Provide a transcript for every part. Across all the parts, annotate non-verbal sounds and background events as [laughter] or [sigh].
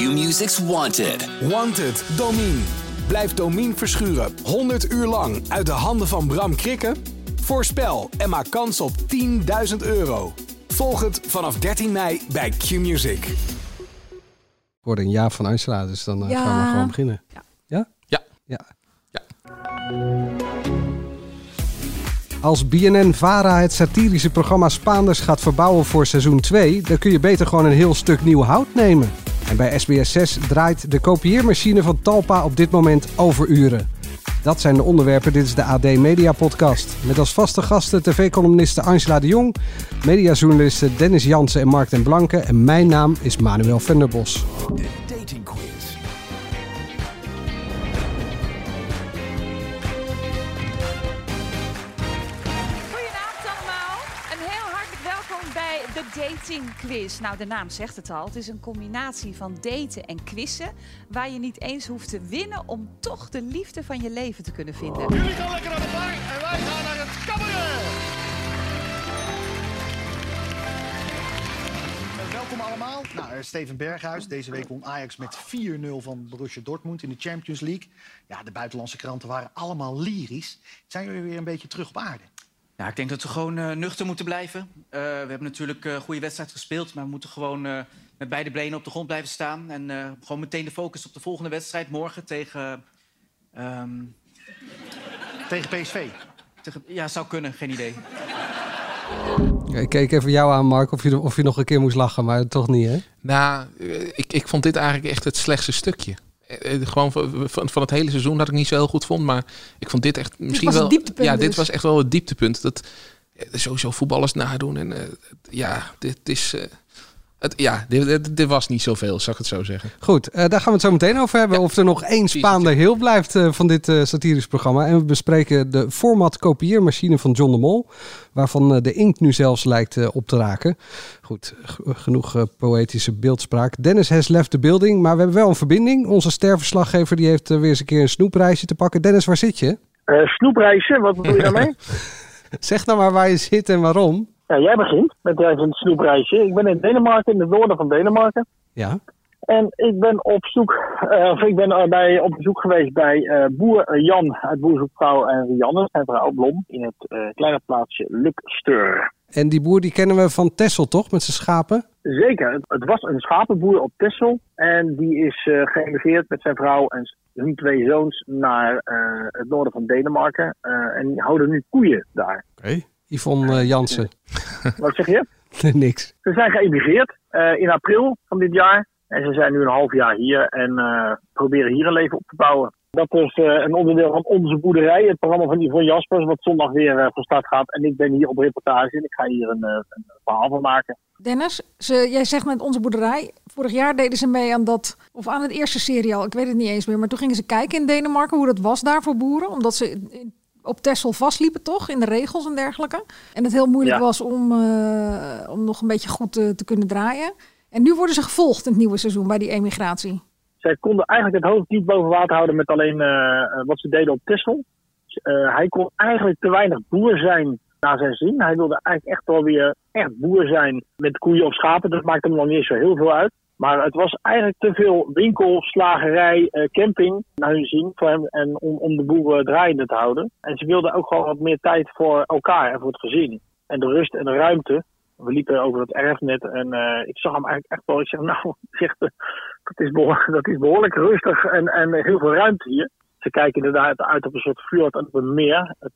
Q-Music's Wanted. Wanted, Domine. Blijf Domine verschuren 100 uur lang uit de handen van Bram Krikken? Voorspel en maak kans op 10.000 euro. Volg het vanaf 13 mei bij Q-Music. Wordt een ja van Angela, dus dan eh, Ja. gaan we gewoon beginnen. Ja. Ja? Ja. Ja. Ja. Als BNN-VARA het satirische programma Spaanders gaat verbouwen voor seizoen 2... dan kun je beter gewoon een heel stuk nieuw hout nemen. En bij SBS 6 draait de kopieermachine van Talpa op dit moment overuren. Dat zijn de onderwerpen. Dit is de AD Media Podcast. Met als vaste gasten tv-columniste Angela de Jong... mediajournalisten Dennis Jansen en Mark den Blanke... en mijn naam is Manuel Venderbos. De Dating Quiz. Nou, de naam zegt het al. Het is een combinatie van daten en quizzen... waar je niet eens hoeft te winnen om toch de liefde van je leven te kunnen vinden. Jullie gaan lekker aan de bar en wij gaan naar het cabaret. Welkom allemaal. Nou, Steven Berghuis. Deze week won Ajax met 4-0 van Borussia Dortmund in de Champions League. Ja, de buitenlandse kranten waren allemaal lyrisch. Zijn jullie weer een beetje terug op aarde? Ja, ik denk dat we gewoon eh, nuchter moeten blijven. Eh, we hebben natuurlijk een goede wedstrijd gespeeld, maar we moeten gewoon eh, met beide benen op de grond blijven staan. En eh, gewoon meteen de focus op de volgende wedstrijd morgen tegen. ehm, Tegen PSV. tegen ja, zou kunnen, geen idee. Ik keek even jou aan, Mark, of je, of je nog een keer moest lachen, maar toch niet, hè? Nou, eh, ik, ik vond dit eigenlijk echt het slechtste stukje. Eh, eh, Gewoon van, van, van het hele seizoen dat ik niet zo heel goed vond. Maar ik vond dit echt misschien wel. dieptepunt ja, dit dus. was echt wel het dieptepunt. Dat eh, sowieso voetballers nadoen. En ja, dit is. Het, ja, dit, dit, dit was niet zoveel, zou ik het zo zeggen. Goed, eh, daar gaan we het zo meteen over hebben. Of er nog één Spaander heel blijft eh, van dit eh, satirisch programma. En we bespreken de format kopieermachine van John de Mol. Waarvan eh, de inkt nu zelfs lijkt op te raken. Goed, genoeg eh, poëtische beeldspraak. Dennis has left the building, maar we hebben wel een verbinding. Onze sterverslaggever die heeft weer eens een keer een snoepreisje te pakken. Dennis, waar zit je? Eh snoepreisje, wat bedoel je daarmee? [laughs] Zeg nou maar waar je zit en waarom. Ja, jij begint met even een snoepreisje. Ik ben in Denemarken, in het noorden van Denemarken. Ja. En ik ben op zoek, eh, of ik ben eh, bij, op bezoek geweest bij eh, boer eh, Jan uit Boerzoekvrouw en Rianne, zijn vrouw Blom, in het eh, kleine plaatsje Luksteur. En die boer die kennen we van Tessel toch, met zijn schapen? Zeker, het, het was een schapenboer op Texel en die is eh geëmigreerd met zijn vrouw en hun twee zoons naar eh, het noorden van Denemarken. Eh, en die houden nu koeien daar. Yvonne eh, Jansen. [laughs] Wat zeg je? [laughs] Niks. Ze zijn geëmigreerd eh, in april van dit jaar. En ze zijn nu een half jaar hier en eh, proberen hier een leven op te bouwen. Dat is eh, een onderdeel van Onze Boerderij, het programma van Yvonne Jaspers, wat zondag weer van start gaat. En ik ben hier op reportage en ik ga hier een, eh, een verhaal van maken. Dennis, ze, jij zegt met onze boerderij. Vorig jaar deden ze mee aan dat, of aan het eerste serial, ik weet het niet eens meer. Maar toen gingen ze kijken in Denemarken hoe dat was daar voor boeren. Omdat ze in- op Texel vastliepen, toch? In de regels en dergelijke. En het heel moeilijk Ja. was om, eh, om nog een beetje goed eh, te kunnen draaien. En nu worden ze gevolgd in het nieuwe seizoen bij die emigratie. Zij konden eigenlijk het hoofd niet boven water houden met alleen eh, wat ze deden op. Eh, hij kon eigenlijk te weinig boer zijn na zijn zin. Hij wilde eigenlijk echt wel weer echt boer zijn met koeien of schapen. Dat maakte hem nog niet zo heel veel uit. Maar het was eigenlijk te veel winkel, slagerij, eh, camping naar hun zin voor hem en om, om de boel eh, draaiende te houden. En ze wilden ook gewoon wat meer tijd voor elkaar en voor het gezin. En de rust en de ruimte. We liepen over het erfnet en eh, ik zag hem eigenlijk echt wel. Ik zeg, [laughs] nou, zeg, dat, is behoorlijk, [laughs] dat is behoorlijk rustig en, en heel veel ruimte hier. Ze kijken inderdaad uit op een soort fjord en op een meer. Het,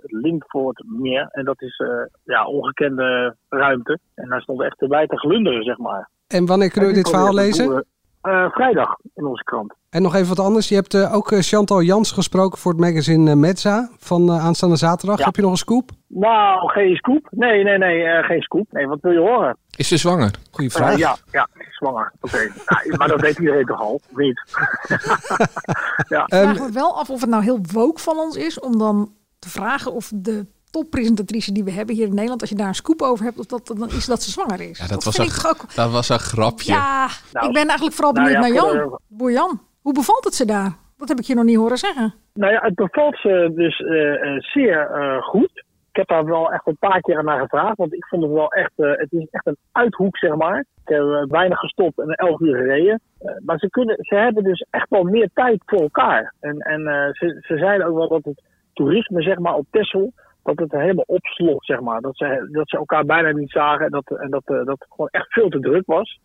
het Lindvoortmeer. En dat is uh, ja, ongekende ruimte. En daar stond echt erbij te glunderen, zeg maar. En wanneer kunnen we dit verhaal lezen? Uh, vrijdag in onze krant. En nog even wat anders. Je hebt uh, ook Chantal Jans gesproken voor het magazine Mezza van aanstaande zaterdag. Ja. Heb je nog een scoop? Nou, geen scoop. Nee, nee, nee, geen scoop. Nee, wat wil je horen? Is ze zwanger? Goeie vraag. ja, ja, zwanger. Oké. Okay. [laughs] nou, maar dat weet iedereen toch al? Niet? [laughs] ja. Ik vraag me wel af of het nou heel woke van ons is om dan te vragen of de toppresentatrice die we hebben hier in Nederland, als je daar een scoop over hebt, of dat dan is dat ze zwanger is. Ja, dat, dat was, een, ook... dat was een grapje. Ja, nou, ik ben eigenlijk vooral benieuwd nou ja, naar Jan. De... Boer Jan, hoe bevalt het ze daar? Dat heb ik je nog niet horen zeggen. Nou ja, het bevalt ze dus uh, uh, zeer uh, goed. ik heb daar wel echt een paar keer naar gevraagd. Want ik vond het wel echt, eh, het is echt een uithoek, zeg maar. Ik heb eh, weinig gestopt en elf uur gereden. Eh, maar ze, kunnen, ze hebben dus echt wel meer tijd voor elkaar. En, en eh, ze, ze zeiden ook wel dat het toerisme, zeg maar, op Texel, dat het helemaal opslot, zeg maar. Dat ze, dat ze elkaar bijna niet zagen en dat, en dat, eh, dat het gewoon echt veel te druk was.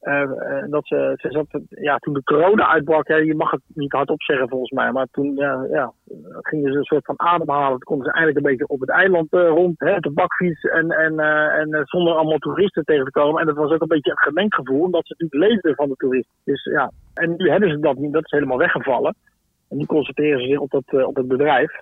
Eh, dat ze, ze zat, ja, toen de corona uitbrak, je mag het niet hardop zeggen volgens mij, maar toen ja, ja, gingen ze een soort van ademhalen. Toen konden ze eigenlijk een beetje op het eiland rond, hè, de bakfiets en, en, en zonder allemaal toeristen tegen te komen. En dat was ook een beetje een gemengd gevoel, omdat ze natuurlijk leefden van de toeristen. Dus ja, en nu hebben ze dat niet, dat is helemaal weggevallen. En nu concentreren ze zich op, dat, eh, op het bedrijf.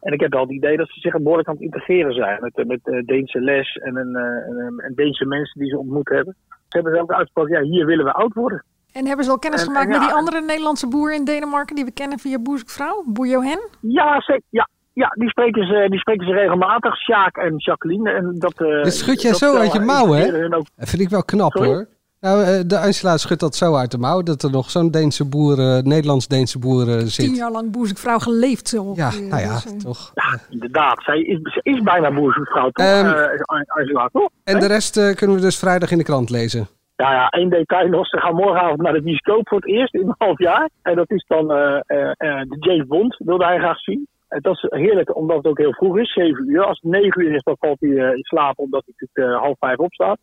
En ik heb wel het idee dat ze zich behoorlijk aan het integreren zijn met, eh, met eh, Deense les en, een, en, en Deense mensen die ze ontmoet hebben. Ze hebben zelf uitgesproken, ja, hier willen we oud worden. En hebben ze al kennis En- gemaakt en met ja, die en- andere Nederlandse boer in Denemarken die we kennen via Boerzoekvrouw? Boer Johan? Ja, zeker. Ja, ja die, spreken ze, die spreken ze regelmatig, Sjaak en Jacqueline. En dat, eh, Dit schud jij dat zo uit je mouw, hè? ook. Dat vind ik wel knap Sorry? hoor. Nou, eh, de Angela schudt dat zo uit de mouw dat er nog zo'n Deense boer, eh, Nederlands-Deense boer eh, Tien zit. jaar lang Boerzoekvrouw geleefd. Zo Ja, nou ja, Dus, toch. Ja, inderdaad. Zij is, ze is bijna boerzoetvrouw, toch? Angela, toch? En de rest eh, kunnen we dus vrijdag in de krant lezen. Ja, ja, één detail nog. Ze gaan morgenavond naar de bioscoop voor het eerst in een half jaar. En dat is dan eh, eh, eh, de James Bond, wilde hij graag zien. En dat is heerlijk, omdat het ook heel vroeg is, 7 uur. Als het 9 uur is, dan valt hij eh, in slaap, omdat hij natuurlijk eh, half vijf opstaat.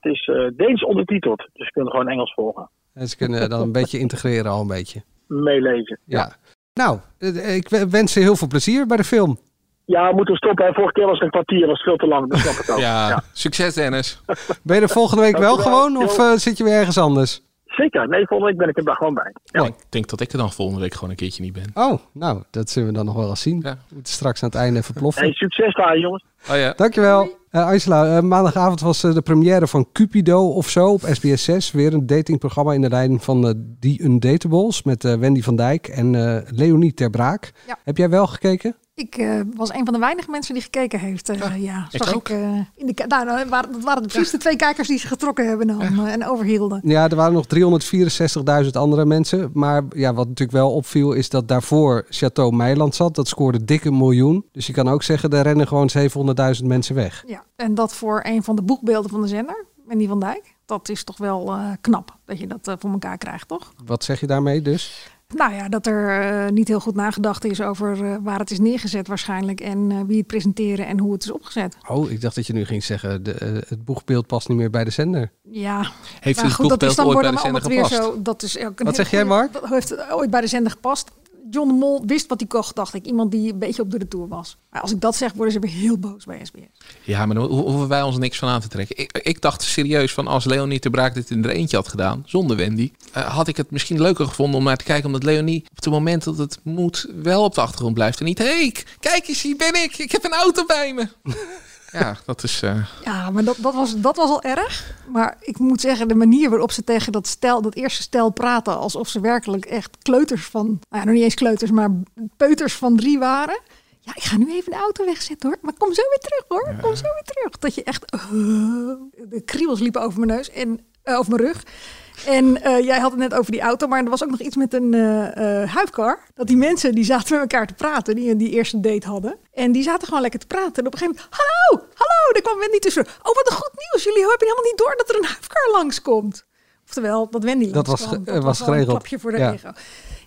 Het is eh, Deens ondertiteld, dus je kunt gewoon Engels volgen. En ze kunnen dan een [laughs] beetje integreren al een beetje. Meelezen. Ja. Nou, eh, ik w- wens je heel veel plezier bij de film. Ja, we moeten stoppen. hè. Vorige keer was het een kwartier, dat was veel te lang. Dat snap ik ook. [laughs] Ja, succes Dennis. [laughs] Ben je er volgende week wel gewoon of eh, zit je weer ergens anders? Zeker. Nee, volgende week ben ik er gewoon bij. Ja. Ik denk dat ik er dan volgende week gewoon een keertje niet ben. Oh, nou, dat zullen we dan nog wel eens zien. Ja. We moeten straks aan het einde even ploffen. Hey, succes daar, jongens. Oh ja. Dankjewel. Angela, eh, maandagavond was eh, de première van Cupido of zo op SBS 6. Weer een datingprogramma in de lijn van The Undatables met Wendy van Dijk en Leonie Ter Braak. Ja. Heb jij wel gekeken? Ik eh, was een van de weinige mensen die gekeken heeft. eh, ja, ik zag ook. ik. eh, in de, nou, nou, waren, dat waren precies de twee kijkers die ze getrokken hebben dan, en overhielden. Ja, er waren nog 364.000 andere mensen. Maar ja, wat natuurlijk wel opviel is dat daarvoor Chateau Meiland zat. Dat scoorde dik een miljoen. Dus je kan ook zeggen, daar rennen gewoon 700.000 mensen weg. Ja, en dat voor een van de boegbeelden van de zender, Wendy van Dijk. Dat is toch wel eh, knap dat je dat voor elkaar krijgt, toch? Wat zeg je daarmee dus? Nou ja, dat er eh, niet heel goed nagedacht is over eh, waar het is neergezet waarschijnlijk. En eh, wie het presenteren en hoe het is opgezet. Oh, ik dacht dat je nu ging zeggen, de, het boegbeeld past niet meer bij de zender. Ja, Heeft maar het goed, dat is dan ooit bij de zender gepast? zo. Dat is Wat zeg jij, Mark? Dat heeft het ooit bij de zender gepast. John de Mol wist wat hij kocht, dacht ik. Iemand die een beetje op de retour was. Maar als ik dat zeg, worden ze weer heel boos bij SBS. Ja, maar dan ho- hoeven wij ons niks van aan te trekken. Ik, ik dacht serieus van als Leonie de Braak dit in er eentje had gedaan, zonder Wendy, eh, had ik het misschien leuker gevonden om naar te kijken. Omdat Leonie op het moment dat het moet wel op de achtergrond blijft. En niet, hé, kijk eens, hier ben ik. Ik heb een auto bij me. [laughs] ja, dat is... eh, Ja, maar dat, dat, was, dat was al erg. Maar ik moet zeggen, de manier waarop ze tegen dat, stel, dat eerste stel praten... alsof ze werkelijk echt kleuters van... Nou ja, nog niet eens kleuters, maar peuters van drie waren... Ja, ik ga nu even de auto wegzetten hoor. Maar kom zo weer terug hoor. Kom zo weer terug. Dat je echt... eh, de kriebels liepen over mijn neus en eh, over mijn rug. En eh, jij had het net over die auto, maar er was ook nog iets met een eh huifkar. Dat die mensen die zaten met elkaar te praten, die die eerste date hadden. En die zaten gewoon lekker te praten. En op een gegeven moment, hallo, hallo, daar kwam Wendy tussen. Oh, wat een goed nieuws. Jullie hebben helemaal niet door dat er een huifkar langskomt. Oftewel, dat Wendy Dat was eh, was wel een geregeld. klapje voor de Ja. ego.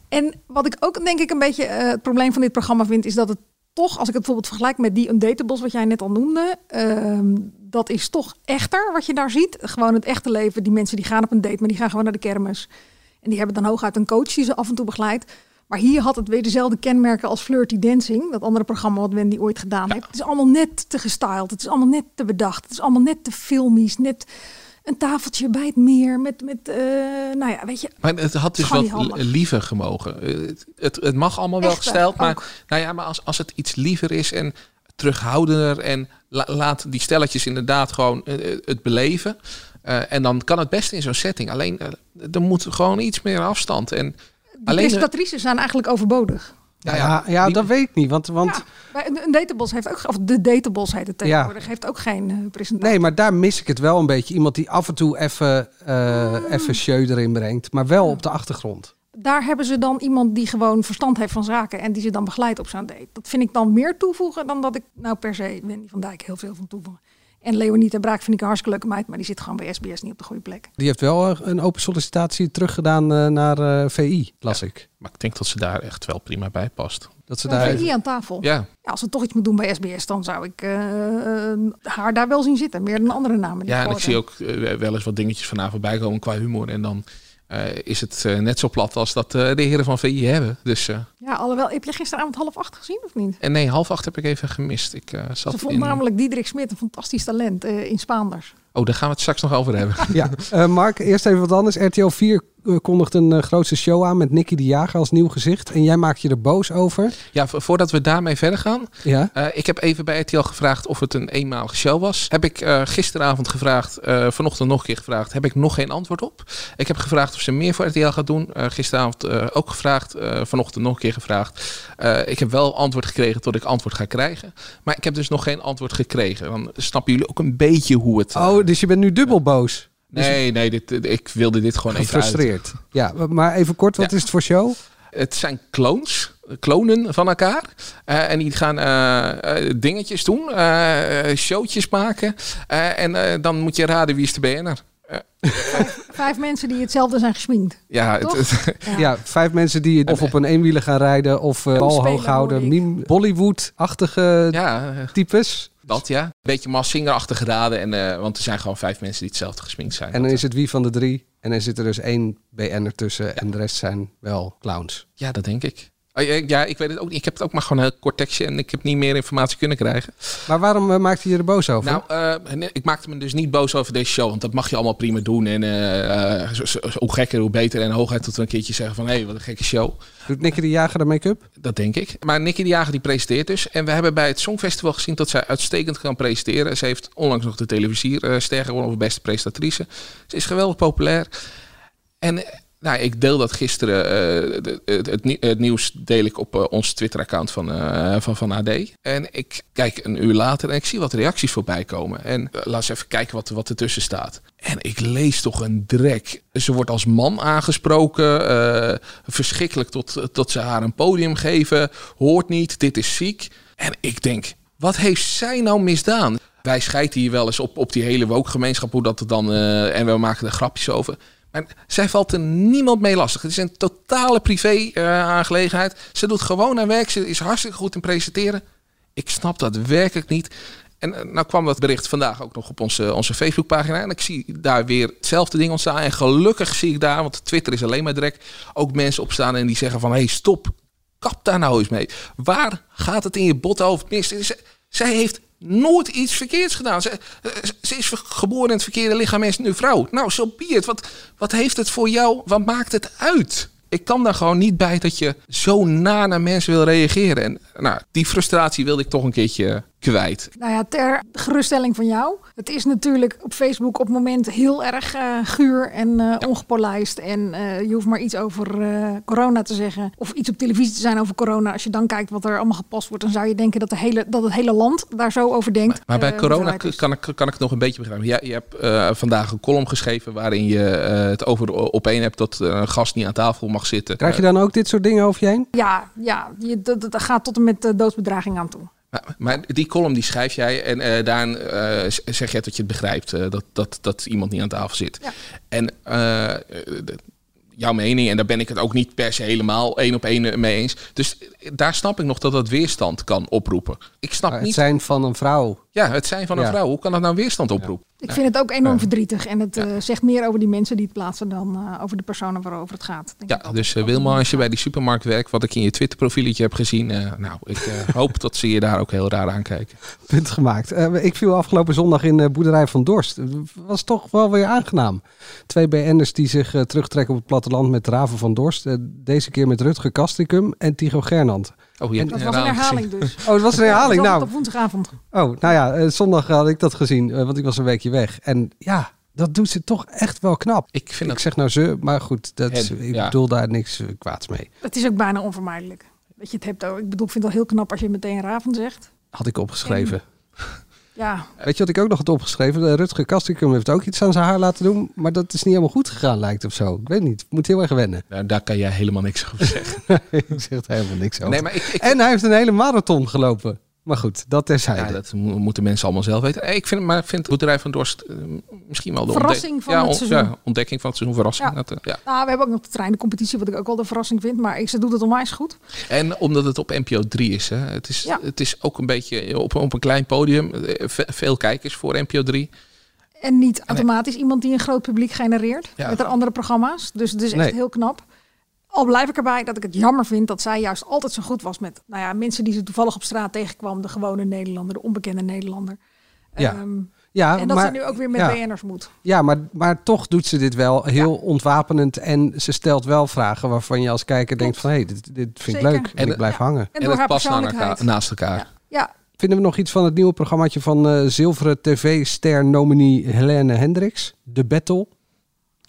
En wat ik ook denk ik een beetje het probleem van dit programma vind, is dat het toch, als ik het bijvoorbeeld vergelijk met die Undatables, wat jij net al noemde, ehm, dat is toch echter wat je daar ziet. Gewoon het echte leven. Die mensen die gaan op een date, maar die gaan gewoon naar de kermis. En die hebben dan hooguit een coach die ze af en toe begeleidt. Maar hier had het weer dezelfde kenmerken als Flirty Dancing. Dat andere programma wat Wendy ooit gedaan heeft. Het is allemaal net te gestyled. Het is allemaal net te bedacht. Het is allemaal net te filmisch. Net een tafeltje bij het meer. Met, met eh, nou ja, weet je. Maar het had dus wat liever gemogen. Eh, Het, het, het mag allemaal wel Echter, gesteld, maar, ook. nou ja, maar als, als het iets liever is en terughoudender en la- laat die stelletjes inderdaad gewoon eh, het beleven. eh, en dan kan het best in zo'n setting. Alleen eh, er moet gewoon iets meer afstand. En De alleen de- presentatrices zijn eigenlijk overbodig. Ja, ja, ja, die- dat weet ik niet. Want, want Ja, bij een, Datables heeft ook, of de Datables heet het tegenwoordig, heeft ook geen eh, presentatie. Nee, maar daar mis ik het wel een beetje. Iemand die af en toe even, eh even show erin brengt, maar wel op de achtergrond. Daar hebben ze dan iemand die gewoon verstand heeft van zaken en die ze dan begeleidt op zo'n date. Dat vind ik dan meer toevoegen dan dat ik nou per se Wendy van Dijk heel veel van toevoegen. En Leonie ten Braak vind ik een hartstikke leuke meid, maar die zit gewoon bij SBS niet op de goede plek. Die heeft wel eh, een open sollicitatie teruggedaan eh, naar eh, VI, las ik. Maar ik denk dat ze daar echt wel prima bij past. Dat ze daar VI aan tafel. Ja, Ja, als ze toch iets moet doen bij SBS, dan zou ik haar daar wel zien zitten. Meer dan andere namen. die ja en ik zie ook wel eens wat dingetjes vanavond voorbij komen qua humor. En dan is het eh, net zo plat als dat eh, de heren van VI hebben. Dus, eh, heb. Ja, alhoewel, heb je gisteravond half acht gezien of niet? en nee, half acht heb ik even gemist. Ik eh, zat Ze vond in... namelijk Diederik Smit een fantastisch talent eh, in Spaanders. Oh, daar gaan we het straks nog over hebben. Ja, [laughs] eh, Mark, eerst even wat anders. RTL 4 eh, kondigt een eh, grootste show aan met Nicky de Jager als nieuw gezicht. En jij maakt je er boos over. Ja, vo- voordat we daarmee verder gaan. Ja. eh, ik heb even bij RTL gevraagd of het een eenmalige show was. Heb ik eh, gisteravond gevraagd, eh, vanochtend nog een keer gevraagd. Heb ik nog geen antwoord op. Ik heb gevraagd of ze meer voor RTL gaat doen. Eh, gisteravond eh, ook gevraagd. eh, vanochtend nog een keer gevraagd. Eh, ik heb wel antwoord gekregen tot ik antwoord ga krijgen. Maar ik heb dus nog geen antwoord gekregen. Dan snappen jullie ook een beetje hoe het... eh, Oh, dus je bent nu dubbel boos. Nee, nee, dit, ik wilde dit gewoon even uit. Gefrustreerd. Ja, maar even kort, wat Ja. is het voor show? Het zijn clones, klonen van elkaar. Eh, en die gaan eh, eh, dingetjes doen, eh, showtjes maken. Eh, en eh, dan moet je raden wie is de BN'er. Vijf mensen die hetzelfde zijn gesminkt. Ja, het, Ja, vijf mensen die of op een eenwieler gaan rijden of uh, bal hoog houden. Bollywood-achtige ja types. Dat ja. Een beetje Massingerachtig geraden. En, eh, want er zijn gewoon vijf mensen die hetzelfde gesminkt zijn. En dan is het wie van de drie. En dan zit er dus één BN ertussen en de rest zijn wel clowns. Ja, dat denk ik. Oh, ja, ik weet het ook niet. Ik heb het ook maar gewoon een heel kort tekstje en ik heb niet meer informatie kunnen krijgen. Maar waarom uh, maakte je er boos over? Nou, uh, nee, ik maakte me dus niet boos over deze show, want dat mag je allemaal prima doen. En uh, zo, hoe gekker, hoe beter. En hooguit tot we een keertje zeggen van, hé, hey, wat een gekke show. Doet Nicky de Jager de make-up? Dat denk ik. Maar Nicky de Jager die presenteert dus. En we hebben bij het Songfestival gezien dat zij uitstekend kan presenteren. Ze heeft onlangs nog de televisierster gewonnen over beste presentatrice. Ze is geweldig populair. En nou, ik deel dat gisteren. De, het, het, nieuws deel ik op uh, ons Twitter-account van, uh, van, van AD. En ik kijk een uur later en ik zie wat reacties voorbij komen. En laat eens even kijken wat, wat ertussen staat. En ik lees toch een drek. Ze wordt als man aangesproken. verschrikkelijk tot, tot ze haar een podium geven. Hoort niet, dit is ziek. En ik denk, wat heeft zij nou misdaan? Wij scheiden hier wel eens op, op die hele woke-gemeenschap, hoe dat er dan. En we maken er grapjes over. Maar zij valt er niemand mee lastig. Het is een totale privé-aangelegenheid. Uh, ze doet gewoon haar werk. Ze is hartstikke goed in presenteren. Ik snap dat werkelijk niet. En uh, nou kwam dat bericht vandaag ook nog op onze, onze Facebookpagina. En ik zie daar weer hetzelfde ding ontstaan. En gelukkig zie ik daar, want Twitter is alleen maar direct, ook mensen opstaan en die zeggen van... hé, hey, stop, kap daar nou eens mee. Waar gaat het in je bothoofd mis? Zij heeft nooit iets verkeerds gedaan. Ze, ze, is geboren in het verkeerde lichaam en is nu vrouw. Nou, zo. Wat, wat heeft het voor jou? Wat maakt het uit? Ik kan daar gewoon niet bij dat je zo na naar mensen wil reageren. En nou, die frustratie wilde ik toch een keertje kwijt. Nou ja, ter geruststelling van jou. Het is natuurlijk op Facebook op het moment heel erg uh, guur en uh, ja. ongepolijst. En uh, je hoeft maar iets over corona te zeggen. Of iets op televisie te zijn over corona. Als je dan kijkt wat er allemaal gepast wordt, dan zou je denken dat, de hele, dat het hele land daar zo over denkt. Maar, maar bij corona kan ik, kan ik het nog een beetje begrijpen. Je hebt vandaag een column geschreven waarin je het over op één hebt dat een gast niet aan tafel mag zitten. Krijg je dan ook dit soort dingen over je heen? Ja, ja je, dat, dat gaat tot en met doodsbedraging aan toe. Maar, die column die schrijf jij en uh, daar uh, zeg jij dat je het begrijpt uh, dat, dat, dat iemand niet aan tafel zit. Ja. En de, jouw mening, en daar ben ik het ook niet per se helemaal één op één mee eens. Dus daar snap ik nog dat dat weerstand kan oproepen. Ik snap het niet. zijn van een vrouw. Ja, het zijn van een Ja. vrouw. Hoe kan dat nou weerstand oproepen? Ik vind het ook enorm Ja. verdrietig. En het eh, zegt meer over die mensen die het plaatsen dan eh, over de personen waarover het gaat. denk ik Ja, dus uh, Wilma, als je bij die supermarkt werkt, wat ik in je Twitter-profieletje heb gezien, eh, nou, ik eh, [laughs] hoop dat ze je daar ook heel raar aankijken. Punt gemaakt. Eh, ik viel afgelopen zondag in eh, Boerderij van Dorst. Het was toch wel weer aangenaam. Twee BN'ers die zich eh, terugtrekken op het platteland met Raven van Dorst. Deze keer met Rutger Kastricum en Tycho Oh, je En- hebt Dat was een herhaling dus. Oh, het was een herhaling. Nou, op woensdagavond. oh, nou ja, eh, zondag had ik dat gezien, eh, want ik was een weekje weg. En ja, dat doet ze toch echt wel knap. Ik vind Ik dat zeg nou ze, maar goed, dat, ik ja. bedoel daar niks eh, kwaads mee. Het is ook bijna onvermijdelijk. Dat je het hebt ook. Ik bedoel, ik vind het al heel knap als je meteen Raven zegt. Had ik opgeschreven. [laughs] Ja, Weet je wat ik ook nog had opgeschreven? De Rutger Kastrikum heeft ook iets aan zijn haar laten doen. Maar dat is niet helemaal goed gegaan, lijkt of zo. Ik weet niet. Moet heel erg wennen. Nou, daar kan jij helemaal niks over zeggen. [laughs] ik zeg er helemaal niks over. Nee, maar ik, ik, En hij heeft een hele marathon gelopen. Maar goed, dat terzijde. ja, dat mo- moeten mensen allemaal zelf weten. Eh, Ik vind, maar ik vind het boerderij van Dorst eh, misschien wel de Verrassing van ja, het on- seizoen. Ja, ontdekking van het seizoen. Verrassing. Ja. Dat, eh, ja. nou, we hebben ook nog de trein, de competitie, wat ik ook wel de verrassing vind. Maar ik, ze doet het onwijs goed. En omdat het op NPO 3 is. Hè, het, is Ja. het is ook een beetje op, op een klein podium. ve- Veel kijkers voor NPO 3. En niet automatisch iemand die een groot publiek genereert Ja. met haar andere programma's. Dus het is echt Nee. heel knap. Al blijf ik erbij dat ik het jammer vind dat zij juist altijd zo goed was met nou ja, mensen die ze toevallig op straat tegenkwam. De gewone Nederlander, de onbekende Nederlander. Ja. Ehm, ja, en dat maar, ze nu ook weer met ja. BN'ers moet. Ja, maar, maar toch doet ze dit wel heel ontwapenend. En ze stelt wel vragen waarvan je als kijker denkt van... hé, hey, dit, dit vind ik leuk en, En- ik blijf hangen. En, En, haar past elkaar, naast elkaar. Ja, Vinden we nog iets van het nieuwe programmaatje van eh, zilveren tv-ster-nominee Helene Hendricks? De Battle.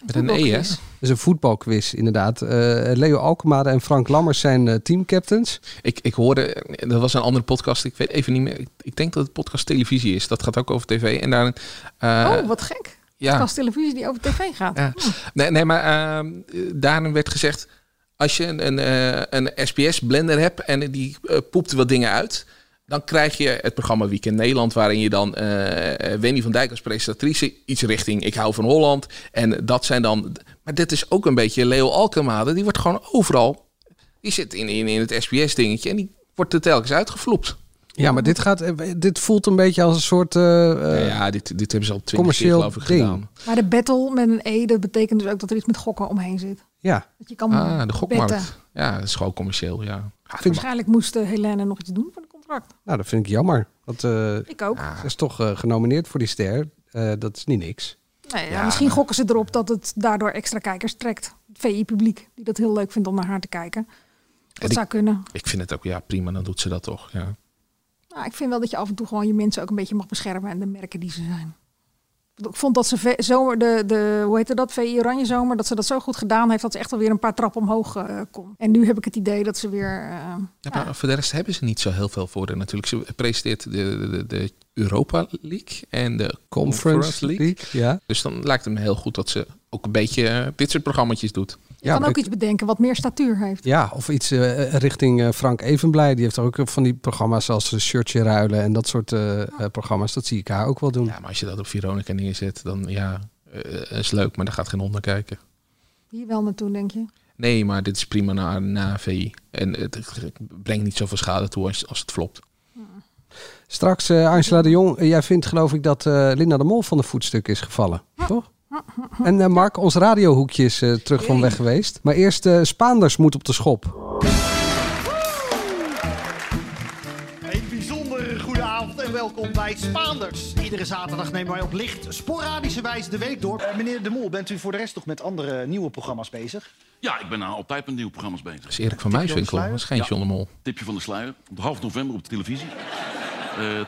Met een E, hè? Dat is een voetbalquiz, inderdaad. Eh, Leo Alkemade en Frank Lammers zijn eh, teamcaptains. Ik, ik hoorde, dat was een andere podcast. Ik weet even niet meer. Ik, ik denk dat het podcast televisie is. Dat gaat ook over tv. En daar, eh, oh, wat gek. ja, Als televisie die over tv gaat. Ja. Nee, nee maar ehm, daarin werd gezegd... als je een, een, een SBS-blender hebt en die poept wat dingen uit... dan krijg je het programma Weekend Nederland... waarin je dan eh Wendy van Dijk als presentatrice... iets richting Ik hou van Holland. En dat zijn dan... Maar dit is ook een beetje Leo Alkemade. Die wordt gewoon overal... Die zit in, in, in het SBS-dingetje en die wordt er telkens uitgevloept. Ja, maar dit, gaat, eh, dit voelt een beetje als een soort... eh, ja, ja, dit, dit hebben ze al twintig keer commercieel geloof ik ding. gedaan. Maar de battle met een E, dat betekent dus ook dat er iets met gokken omheen zit. ja. Dat je kan Ah, de gokmarkt. betten. Ja, dat is gewoon commercieel, ja. Waarschijnlijk moest Helene nog iets doen voor contract. Nou, dat vind ik jammer. Want eh, Ik ook. ze is toch eh, genomineerd voor die ster. Eh, dat is niet niks. Nee, ja, Ja, misschien gokken ze erop dat het daardoor extra kijkers trekt. Het VI-publiek, die dat heel leuk vindt om naar haar te kijken. Dat ik- zou kunnen. Ik vind het ook, ja, prima, dan doet ze dat toch. Ja. Nou, ik vind wel dat je af en toe gewoon je mensen ook een beetje mag beschermen en de merken die ze zijn. Ik vond dat ze zomer, de, de, hoe heette dat, VI Oranje Zomer, dat ze dat zo goed gedaan heeft dat ze echt alweer een paar trappen omhoog eh, kon. En nu heb ik het idee dat ze weer... eh, Ja, maar voor de rest hebben ze niet zo heel veel voor haar natuurlijk. Ze presenteert de, de, de Europa League en de Conference League. Ja. Dus dan lijkt het me heel goed dat ze ook een beetje eh, dit soort programma's doet. Je kan ook ik- iets bedenken wat meer statuur heeft. Ja, of iets eh, richting eh, Frank Evenblij. Die heeft ook van die programma's zoals eh, Shirtje Ruilen en dat soort eh, eh, programma's. Dat zie ik haar ook wel doen. Ja, maar als je dat op Veronica neerzet, dan ja, eh, is leuk, maar daar gaat geen hond naar kijken. Hier wel naartoe, denk je? Nee, maar dit is prima na, na VI. En het brengt niet zoveel schade toe als, als het flopt. Straks, eh, Angela de Jong, eh, jij vindt geloof ik dat eh, Linda de Mol van de voetstuk is gevallen, toch? En eh, Mark, ons radiohoekje is eh, terug van weg geweest. Maar eerst eh, Spaanders moet op de schop. Een bijzonder goede avond en welkom bij Spaanders. Iedere zaterdag nemen wij op licht sporadische wijze de week door. Meneer De Mol, bent u voor de rest nog met andere nieuwe programma's bezig? Ja, ik ben nou altijd met nieuwe programma's bezig. Dat is Erik van Muiswinkel, dat is geen John de Mol. Tipje van de sluier. Op half november op de televisie.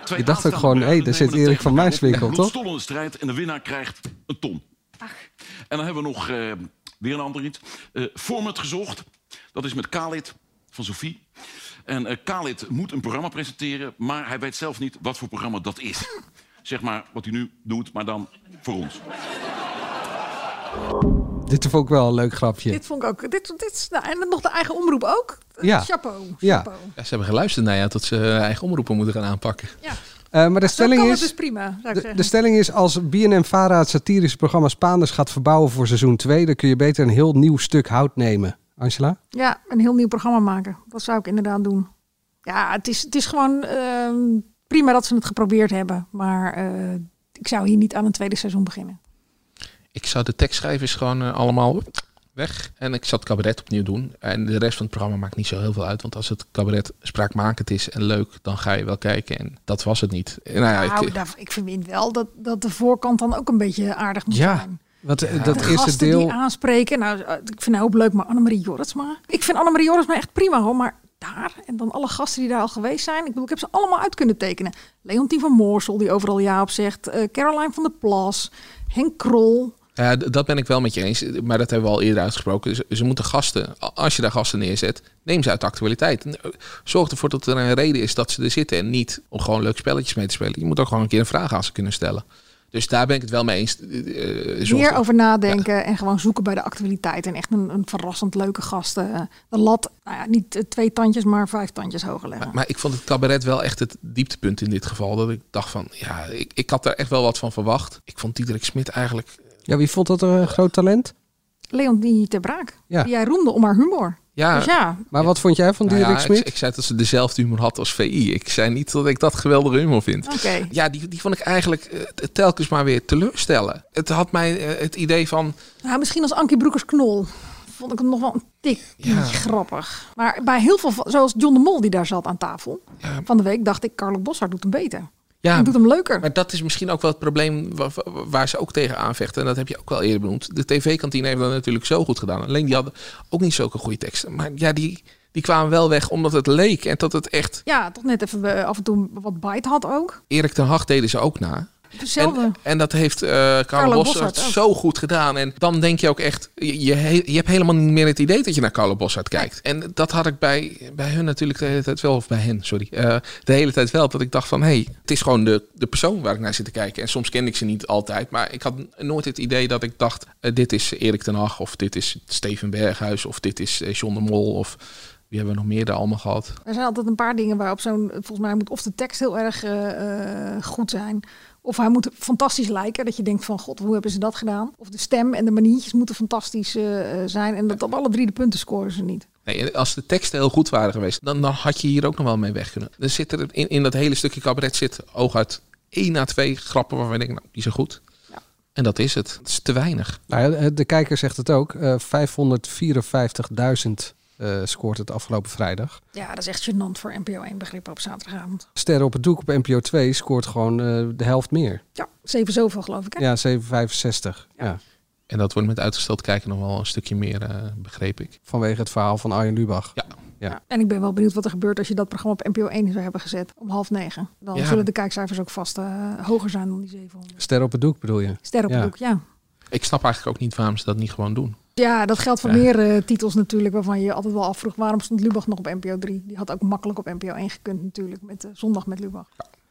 Twee Je dacht ook gewoon, hé, bergen daar zit Erik van Muiswinkel. Een toch? bloedstollende strijd en de winnaar krijgt een ton. En dan hebben we nog eh, weer een ander iets. Eh Format gezocht. Dat is met Khalid van Sophie. En eh Khalid moet een programma presenteren, maar hij weet zelf niet wat voor programma dat is. Zeg maar wat hij nu doet, maar dan voor ons. Dit vond ik wel een leuk grapje. Dit vond ik ook. Dit, dit is, nou, en nog de eigen omroep ook. Ja. Chapeau. Ja. chapeau. Ja, ze hebben geluisterd naar jou tot ze hun eigen omroepen moeten gaan aanpakken. Ja. Eh, maar de Zo stelling is... dus prima, de stelling is, als BNM-Vara het satirische programma Spaanders gaat verbouwen voor seizoen 2, dan kun je beter een heel nieuw stuk hout nemen. Angela? Ja, een heel nieuw programma maken. Dat zou ik inderdaad doen. Ja, het is, het is gewoon ehm, prima dat ze het geprobeerd hebben. Maar eh, ik zou hier niet aan een tweede seizoen beginnen. Ik zou de tekstschrijvers gewoon eh, allemaal weg. En ik het cabaret opnieuw doen. En de rest van het programma maakt niet zo heel veel uit. Want als het cabaret spraakmakend is en leuk, dan ga je wel kijken. En dat was het niet. Nou ja, nou, ik, daar- ik vind wel dat, dat de voorkant dan ook een beetje aardig moet Ja, zijn. Want eh, Ja. dat de eerste gasten deel... die aanspreken. Nou, eh, ik vind een hoop leuk, maar Annemarie Jorritsma. Ik vind Annemarie Jorritsma echt prima hoor. Maar daar en dan alle gasten die daar al geweest zijn. Ik bedoel, ik heb ze allemaal uit kunnen tekenen. Leontien van Moorsel, die overal ja op zegt. eh, Caroline van der Plas. Henk Krol. Ja, d- dat ben ik wel met je eens. Maar dat hebben we al eerder uitgesproken. Ze, ze moeten gasten, als je daar gasten neerzet, neem ze uit de actualiteit. Eh, Zorg ervoor dat er een reden is dat ze er zitten. En niet om gewoon leuke spelletjes mee te spelen. Je moet ook gewoon een keer een vraag aan ze kunnen stellen. Dus daar ben ik het wel mee eens. Eh, Meer er- over nadenken en gewoon zoeken bij de activiteit. En echt een, een verrassend leuke gast. eh, de lat, nou ja, niet eh, twee tandjes, maar vijf tandjes hoger leggen. Maar, maar ik vond het cabaret wel echt het dieptepunt in dit geval. Dat ik dacht van, ja, ik, ik had er echt wel wat van verwacht. Ik vond Diederik Smit eigenlijk... Ja, wie vond dat een groot talent? Leonie ter Braak. Ja. Die jij roemde om haar humor. Ja, Dus ja, Maar wat vond jij van nou Diederik ja, Smit? ik, ik zei dat ze dezelfde humor had als VI. Ik zei niet dat ik dat geweldige humor vind. oké. Ja, die, die vond ik eigenlijk eh, telkens maar weer teleurstellen. Het had mij eh, het idee van... Nou, misschien als Ankie Broekers knol. Vond ik hem nog wel een tik Ja. grappig. Maar bij heel veel, van- zoals John de Mol die daar zat aan tafel. Ja. Van de week dacht ik, Carlo Bossard doet hem beter. Ja, Hij doet hem leuker. maar dat is misschien ook wel het probleem waar, waar ze ook tegen aanvechten. En dat heb je ook wel eerder benoemd. De tv-kantine heeft dat natuurlijk zo goed gedaan. Alleen die hadden ook niet zulke goede teksten. Maar ja, die, die kwamen wel weg omdat het leek. En dat het echt... Ja, toch net even eh, af en toe wat bite had ook. Erik ten Hag deden ze ook na. Hetzelfde. En, en dat heeft eh Carlo, Carlo zo goed gedaan. En dan denk je ook echt, je, je, he- je hebt helemaal niet meer het idee dat je naar Carlo Bossard kijkt. En dat had ik bij, bij hun natuurlijk de hele tijd wel, of bij hen, sorry, eh, de hele tijd wel. Dat ik dacht van, hé, hey, het is gewoon de, de persoon waar ik naar zit te kijken. En soms kende ik ze niet altijd, maar ik had nooit het idee dat ik dacht, eh, dit is Erik ten Hag, of dit is Steven Berghuis, of dit is John de Mol, of wie hebben we nog meer daar allemaal gehad. Er zijn altijd een paar dingen waarop zo'n... Volgens mij moet of de tekst heel erg goed zijn... Of hij moet fantastisch lijken. Dat je denkt van, god, hoe hebben ze dat gedaan? Of de stem en de maniertjes moeten fantastisch eh, zijn. En dat op alle drie de punten scoren ze niet. Nee, als de teksten heel goed waren geweest, dan, dan had je hier ook nog wel mee weg kunnen. Dan zit er in, in dat hele stukje cabaret zit ooguit één à twee grappen waarvan ik denk, nou, die zijn goed. En dat is het. Het is te weinig. Nou ja, de kijker zegt het ook. eh 554.000 eh, scoort het afgelopen vrijdag. Ja, dat is echt gênant voor NPO 1 begrippen op zaterdagavond. Sterren op het doek op NPO 2 scoort gewoon eh, de helft meer. Ja, zeven zoveel geloof ik. Hè? Ja, 765. Ja. En dat wordt met uitgesteld kijken nog wel een stukje meer, eh, begreep ik. Vanwege het verhaal van Arjen Lubach. Ja. Ja. En ik ben wel benieuwd wat er gebeurt als je dat programma op NPO 1 zou hebben gezet. Om half negen. Dan Ja. zullen de kijkcijfers ook vast eh, hoger zijn dan die 700. Sterren op het doek bedoel je? Ster op Ja. het doek, ja. Ik snap eigenlijk ook niet waarom ze dat niet gewoon doen. Ja, dat geldt voor Ja. meer eh, titels natuurlijk, waarvan je altijd wel afvroeg waarom stond Lubach nog op NPO 3. Die had ook makkelijk op NPO 1 gekund natuurlijk, met eh, Zondag met Lubach.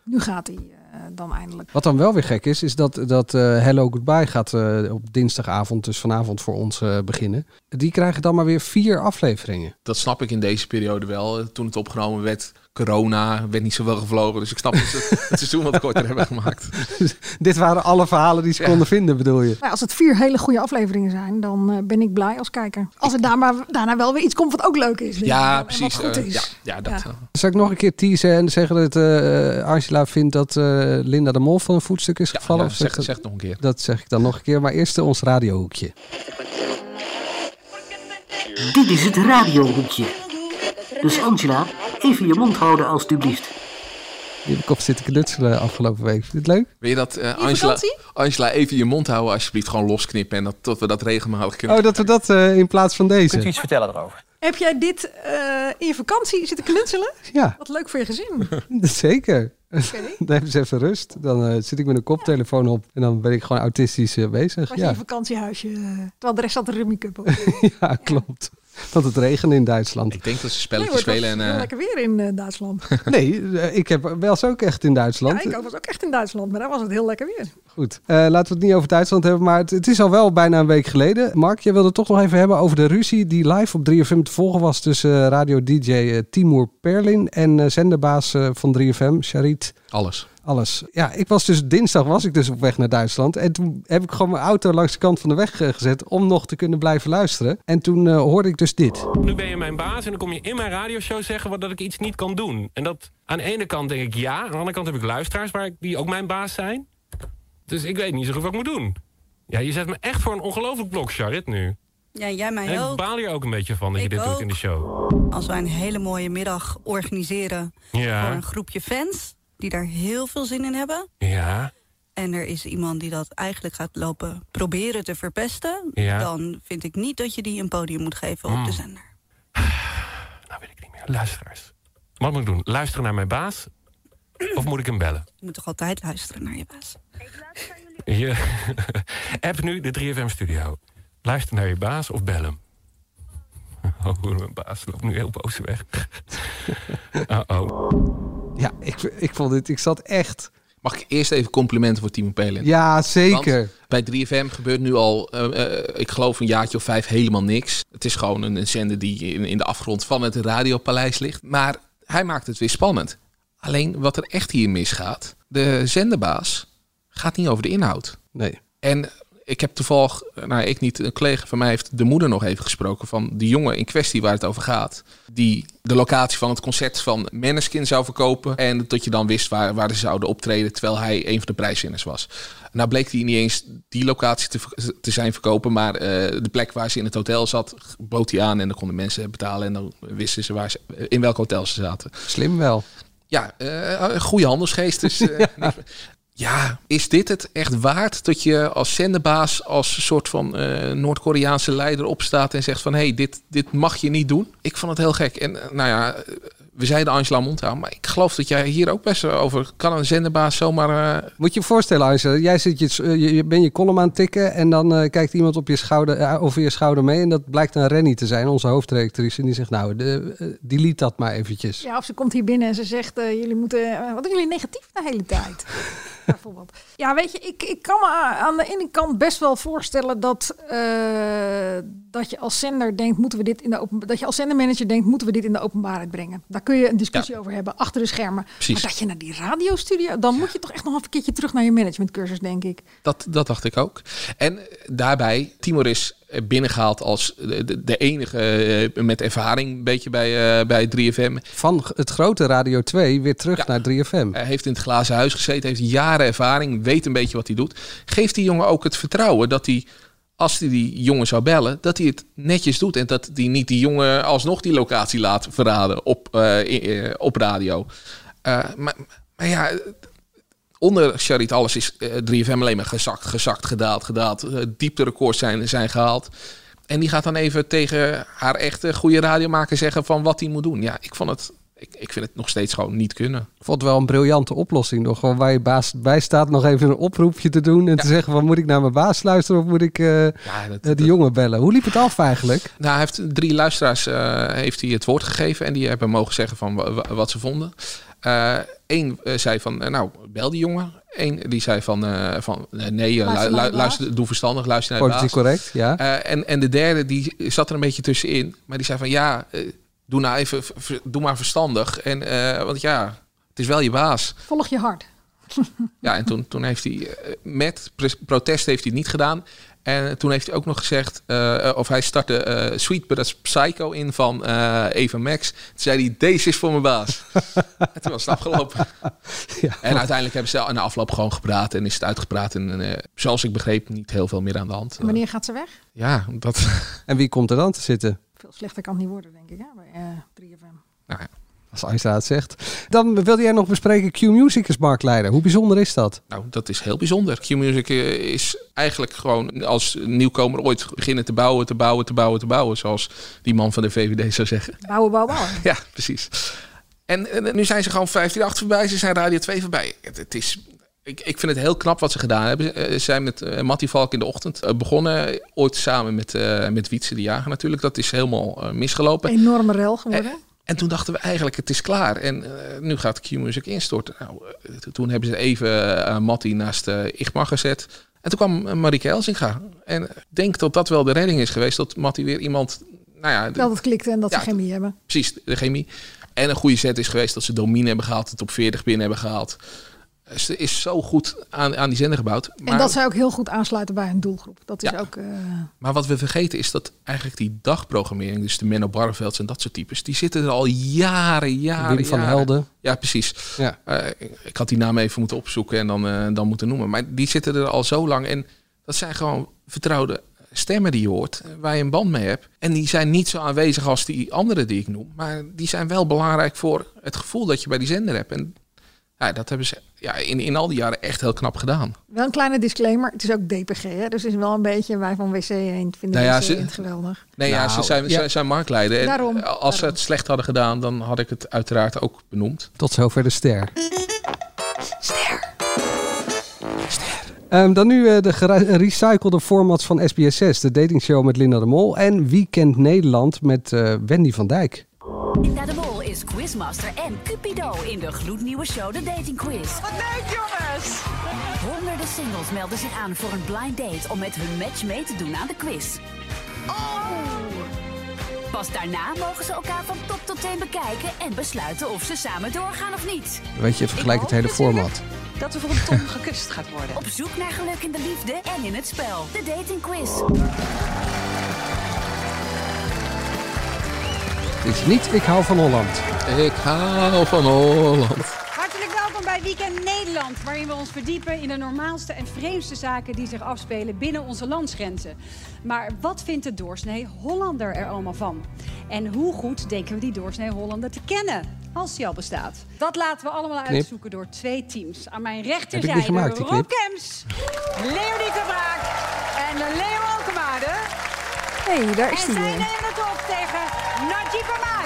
Nu gaat hij eh, dan eindelijk. Wat dan wel weer gek is, is dat, dat eh, Hello Goodbye gaat eh, op dinsdagavond, dus vanavond voor ons beginnen. Die krijgen dan maar weer vier afleveringen. Dat snap ik in deze periode wel. Toen het opgenomen werd, corona, werd niet zo wel gevlogen. Dus ik snap dat ze [laughs] het seizoen wat korter hebben gemaakt. [laughs] Dit waren alle verhalen die ze Ja. konden vinden, bedoel je? Nou, als het vier hele goede afleveringen zijn, dan eh, ben ik blij als kijker. Als er daar maar, daarna wel weer iets komt wat ook leuk is. Ja, En precies. Wat goed eh, is. ja, ja, dat, Ja. eh, Zal ik nog een keer teasen en zeggen dat eh, Angela vindt dat eh, Linda de Mol van een voetstuk is gevallen? ja, Of zeg, dat- zeg het nog een keer. Dat zeg ik dan nog een keer, maar eerst ons radiohoekje. Dit is het radiohoekje. Dus Angela, even je mond houden alstublieft. Die heb ik op zitten knutselen afgelopen week. Vind je het leuk? Wil je dat, eh, In Angela? Angela, even je mond houden alsjeblieft. Gewoon losknippen en dat, dat we dat regelmatig kunnen. Oh, dat we dat eh, in plaats van deze. Kunt u iets vertellen erover? Heb jij dit eh, in je vakantie zitten knutselen? Ja, Wat leuk voor je gezin. [laughs] zeker. Oké. [laughs] Dan hebben ze even rust. Dan eh, zit ik met een koptelefoon op en dan ben ik gewoon autistisch eh, bezig. Was je in Ja. je vakantiehuisje, eh, terwijl de rest had de Rummy Cup op. ja, klopt. [laughs] Want het regende in Duitsland. Ik denk dat ze Nee, spelletjes hoor, het spelen was en... heel eh, lekker weer in eh, Duitsland. [laughs] Nee, eh, ik heb wel eens ook echt in Ja, Duitsland. ik was ook echt in Duitsland, maar daar was het heel lekker weer. Goed, eh, laten we het niet over Duitsland hebben, maar het, het is al wel bijna een week geleden. Mark, jij wilde het toch nog even hebben over de ruzie die live op 3FM te volgen was tussen radio-dj Timur Perlin en eh, zenderbaas eh, van 3FM, Charit alles. Alles. Ja, ik was dus dinsdag was ik dus op weg naar Duitsland. En toen heb ik gewoon mijn auto langs de kant van de weg eh, gezet om nog te kunnen blijven luisteren. En toen eh, hoorde ik dus dit. Nu ben je mijn baas en dan kom je in mijn radioshow zeggen wat dat ik iets niet kan doen. En dat aan de ene kant denk ik ja, aan de andere kant heb ik luisteraars waar ik, die ook mijn baas zijn. Dus ik weet niet zo goed wat ik moet doen. Ja, je zet me echt voor een ongelooflijk blok, Charit, nu. Ja, jij mij En ik ook. baal hier ook een beetje van dat Ik je dit doet ook. in de show. Als wij een hele mooie middag organiseren voor een groepje fans die daar heel veel zin in hebben. ja, En er is iemand die dat eigenlijk gaat lopen proberen te verpesten. Ja. Dan vind ik niet dat je die een podium moet geven op de zender. [sighs] nou weet ik niet meer. Luisteraars. Wat moet ik doen? Luisteren naar mijn baas? Of moet ik hem bellen? Je moet toch altijd luisteren naar je baas. Je [laughs] app nu de 3FM-studio. Luister naar je baas of bel hem. [laughs] Oh, mijn baas loopt nu heel boos weg. [laughs] Uh-oh. Ja, ik, ik vond dit, ik zat echt... Mag ik eerst even complimenten voor Timo Pelin? Ja, zeker. Want bij 3FM gebeurt nu al, eh, eh, ik geloof een jaartje of vijf, helemaal niks. Het is gewoon een, een zender die in, in de afgrond van het radiopaleis ligt. Maar hij maakt het weer spannend. Alleen wat er echt hier misgaat, de zenderbaas gaat niet over de inhoud. Nee. En ik heb toevallig, nou ik niet, een collega van mij heeft de moeder nog even gesproken van de jongen in kwestie waar het over gaat. Die de locatie van het concert van Maneskin zou verkopen. En dat je dan wist waar, waar ze zouden optreden terwijl hij een van de prijswinners was. Nou bleek hij niet eens die locatie te, te zijn verkopen, maar eh, de plek waar ze in het hotel zat, bood hij aan en dan konden mensen betalen en dan wisten ze, waar ze in welk hotel ze zaten. Slim wel. Ja, eh, een goede handelsgeest. Dus, eh, [laughs] ja, is dit het echt waard dat je als zenderbaas, als soort van eh, Noord-Koreaanse leider opstaat en zegt van hé, hey, dit, dit mag je niet doen? Ik vond het heel gek. En eh, nou ja, we zeiden Angela Montouw, maar ik geloof dat jij hier ook best over kan een zenderbaas zomaar. eh, Moet je je voorstellen, Angela, jij zit je, je, je ben je column aan het tikken en dan eh, kijkt iemand op je schouder, over je schouder mee en dat blijkt een Rennie te zijn, onze hoofdredactrice. En die zegt, nou, de, delete dat maar eventjes. Ja, of ze komt hier binnen en ze zegt, eh, jullie moeten, wat doen jullie negatief de hele tijd? [laughs] Bijvoorbeeld. Ja, weet je, ik, ik kan me aan de ene kant best wel voorstellen dat, eh, dat je als zender denkt, moeten we dit in de open, dat je als zendermanager denkt, moeten we dit in de openbaarheid brengen? Daar kun je een discussie over hebben achter de schermen. Precies. Maar dat je naar die radiostudio, dan moet je toch echt nog een keertje terug naar je managementcursus, denk ik. Dat, dat dacht ik ook. En daarbij, Timor is binnengehaald als de, de- enige eh, met ervaring een beetje bij, eh, bij 3FM. Van het grote Radio 2 weer terug naar 3FM. Hij heeft in het glazen huis gezeten, heeft jaren ervaring, weet een beetje wat hij doet. Geeft die jongen ook het vertrouwen dat hij, als hij die jongen zou bellen, dat hij het netjes doet. En dat hij niet die jongen alsnog die locatie laat verraden op, eh, eh, op radio. Eh, maar, maar ja, onder Charit alles is eh, 3FM alleen maar gezakt, gezakt, gedaald, gedaald. Uh, diepterecords zijn, zijn gehaald. En die gaat dan even tegen haar echte goede radiomaker zeggen van wat hij moet doen. Ja, ik vond het... Ik, ik vind het nog steeds gewoon niet kunnen. Ik vond het wel een briljante oplossing. Nog gewoon waar je baas bij staat, nog even een oproepje te doen. En te zeggen van moet ik naar mijn baas luisteren of moet ik dat- eh, die jongen bellen. Hoe liep het af eigenlijk? Nou, hij heeft drie luisteraars heeft hij het woord gegeven en die hebben mogen zeggen van wa- wa- wat ze vonden. Eén zei van, eh, nou, bel die jongen. Eén die zei van, eh, van eh, nee, eh, Luister lu- doe verstandig, luister naar de Politiek baas. correct, ja. Eh, en, en de derde, die zat er een beetje tussenin. Maar die zei van, ja, eh, doe nou even, doe maar verstandig. En, eh, want ja, het is wel je baas. Volg je hart. Ja, en toen, toen heeft hij eh, met protest heeft hij het niet gedaan. En toen heeft hij ook nog gezegd, eh, of hij startte eh, Sweet But That's Psycho in van eh, Eva Max. Toen zei hij, deze is voor mijn baas. [laughs] en toen was het afgelopen. [laughs] En uiteindelijk hebben ze aan de afloop gewoon gepraat en is het uitgepraat. En eh, zoals ik begreep, niet heel veel meer aan de hand. En wanneer gaat ze weg? Ja, dat... En wie komt er dan te zitten? Veel slechter kan het niet worden, denk ik, hè, bij eh 3FM. Nou ja. Als Angela het zegt. Dan wilde jij nog bespreken Q-Music als marktleider. Hoe bijzonder is dat? Nou, dat is heel bijzonder. Q-Music eh, is eigenlijk gewoon als nieuwkomer ooit beginnen te bouwen, te bouwen, te bouwen, te bouwen. Zoals die man van de VVD zou zeggen. Bouwen, bouwen, bouwen. [laughs] Ja, precies. En, en nu zijn ze gewoon 158 voorbij, ze zijn Radio 2 voorbij. Het, het is, ik, ik vind het heel knap wat ze gedaan hebben. Eh, Ze zijn met uh, Mattie Valk in de ochtend eh, begonnen. Ooit samen met, uh, met Wietse de Jager natuurlijk. Dat is helemaal uh, misgelopen. Enorme rel geworden. En, en toen dachten we eigenlijk, het is klaar. En uh, nu gaat Q-Music instorten. Nou, uh, toen hebben ze even uh, Mattie naast Igmar gezet. En toen kwam Marieke Elsinga. En ik denk dat dat wel de redding is geweest. Dat Mattie weer iemand... Nou ja, dat het klikte en dat ja, ze chemie hebben. Precies, de chemie. En een goede set is geweest dat ze Domine hebben gehaald. Het op 40 binnen hebben gehaald. Ze is zo goed aan, aan die zender gebouwd. Maar, en dat zij ook heel goed aansluiten bij een doelgroep. Dat is ja. ook. Uh... Maar wat we vergeten is dat eigenlijk die dagprogrammering, dus de Menno Barrevelds en dat soort types, die zitten er al jaren, jaren. Wim van jaren. Helden. Ja, precies. Ja. Uh, ik, ik, had die naam even moeten opzoeken en dan, uh, dan moeten noemen. Maar die zitten er al zo lang. En dat zijn gewoon vertrouwde stemmen die je hoort, waar je een band mee hebt. En die zijn niet zo aanwezig als die andere die ik noem. Maar die zijn wel belangrijk voor het gevoel dat je bij die zender hebt. En ja, dat hebben ze ja, in, in al die jaren echt heel knap gedaan. Wel een kleine disclaimer. Het is ook DPG, hè? dus het is wel een beetje wij van WC 1 vinden nou ja, WC ze, het geweldig. Nee, nou, ja, ze zijn, ja. zijn marktleider. En daarom, als daarom. ze het slecht hadden gedaan, dan had ik het uiteraard ook benoemd. Tot zover de ster. Ster. Ster. Ehm, dan nu eh, de gerecyclede formats van SBS6. De datingshow met Linda de Mol. En Weekend Nederland met eh, Wendy van Dijk. Linda de Mol is quizmaster en Cupido in de gloednieuwe show The Dating Quiz. Wat leuk jongens! Honderden singles melden zich aan voor een blind date om met hun match mee te doen aan de quiz. Oh! Pas daarna mogen ze elkaar van top tot teen bekijken en besluiten of ze samen doorgaan of niet. Weet je, vergelijk het hele format. Dat er voor een ton [laughs] gekust gaat worden. Op zoek naar geluk in de liefde en in het spel. De Dating Quiz. Het is niet Ik hou van Holland. Ik hou van Holland. Hartelijk welkom bij Weekend Nederland, waarin we ons verdiepen in de normaalste en vreemdste zaken die zich afspelen binnen onze landsgrenzen. Maar wat vindt de doorsnee Hollander er allemaal van? En hoe goed denken we die doorsnee Hollander te kennen, als die al bestaat? Dat laten we allemaal Knip. uitzoeken door twee teams. Aan mijn rechterzijde gemaakt, Rob? Kems, Leonie Verbraak en Leo Alkemade. hey, daar is En hij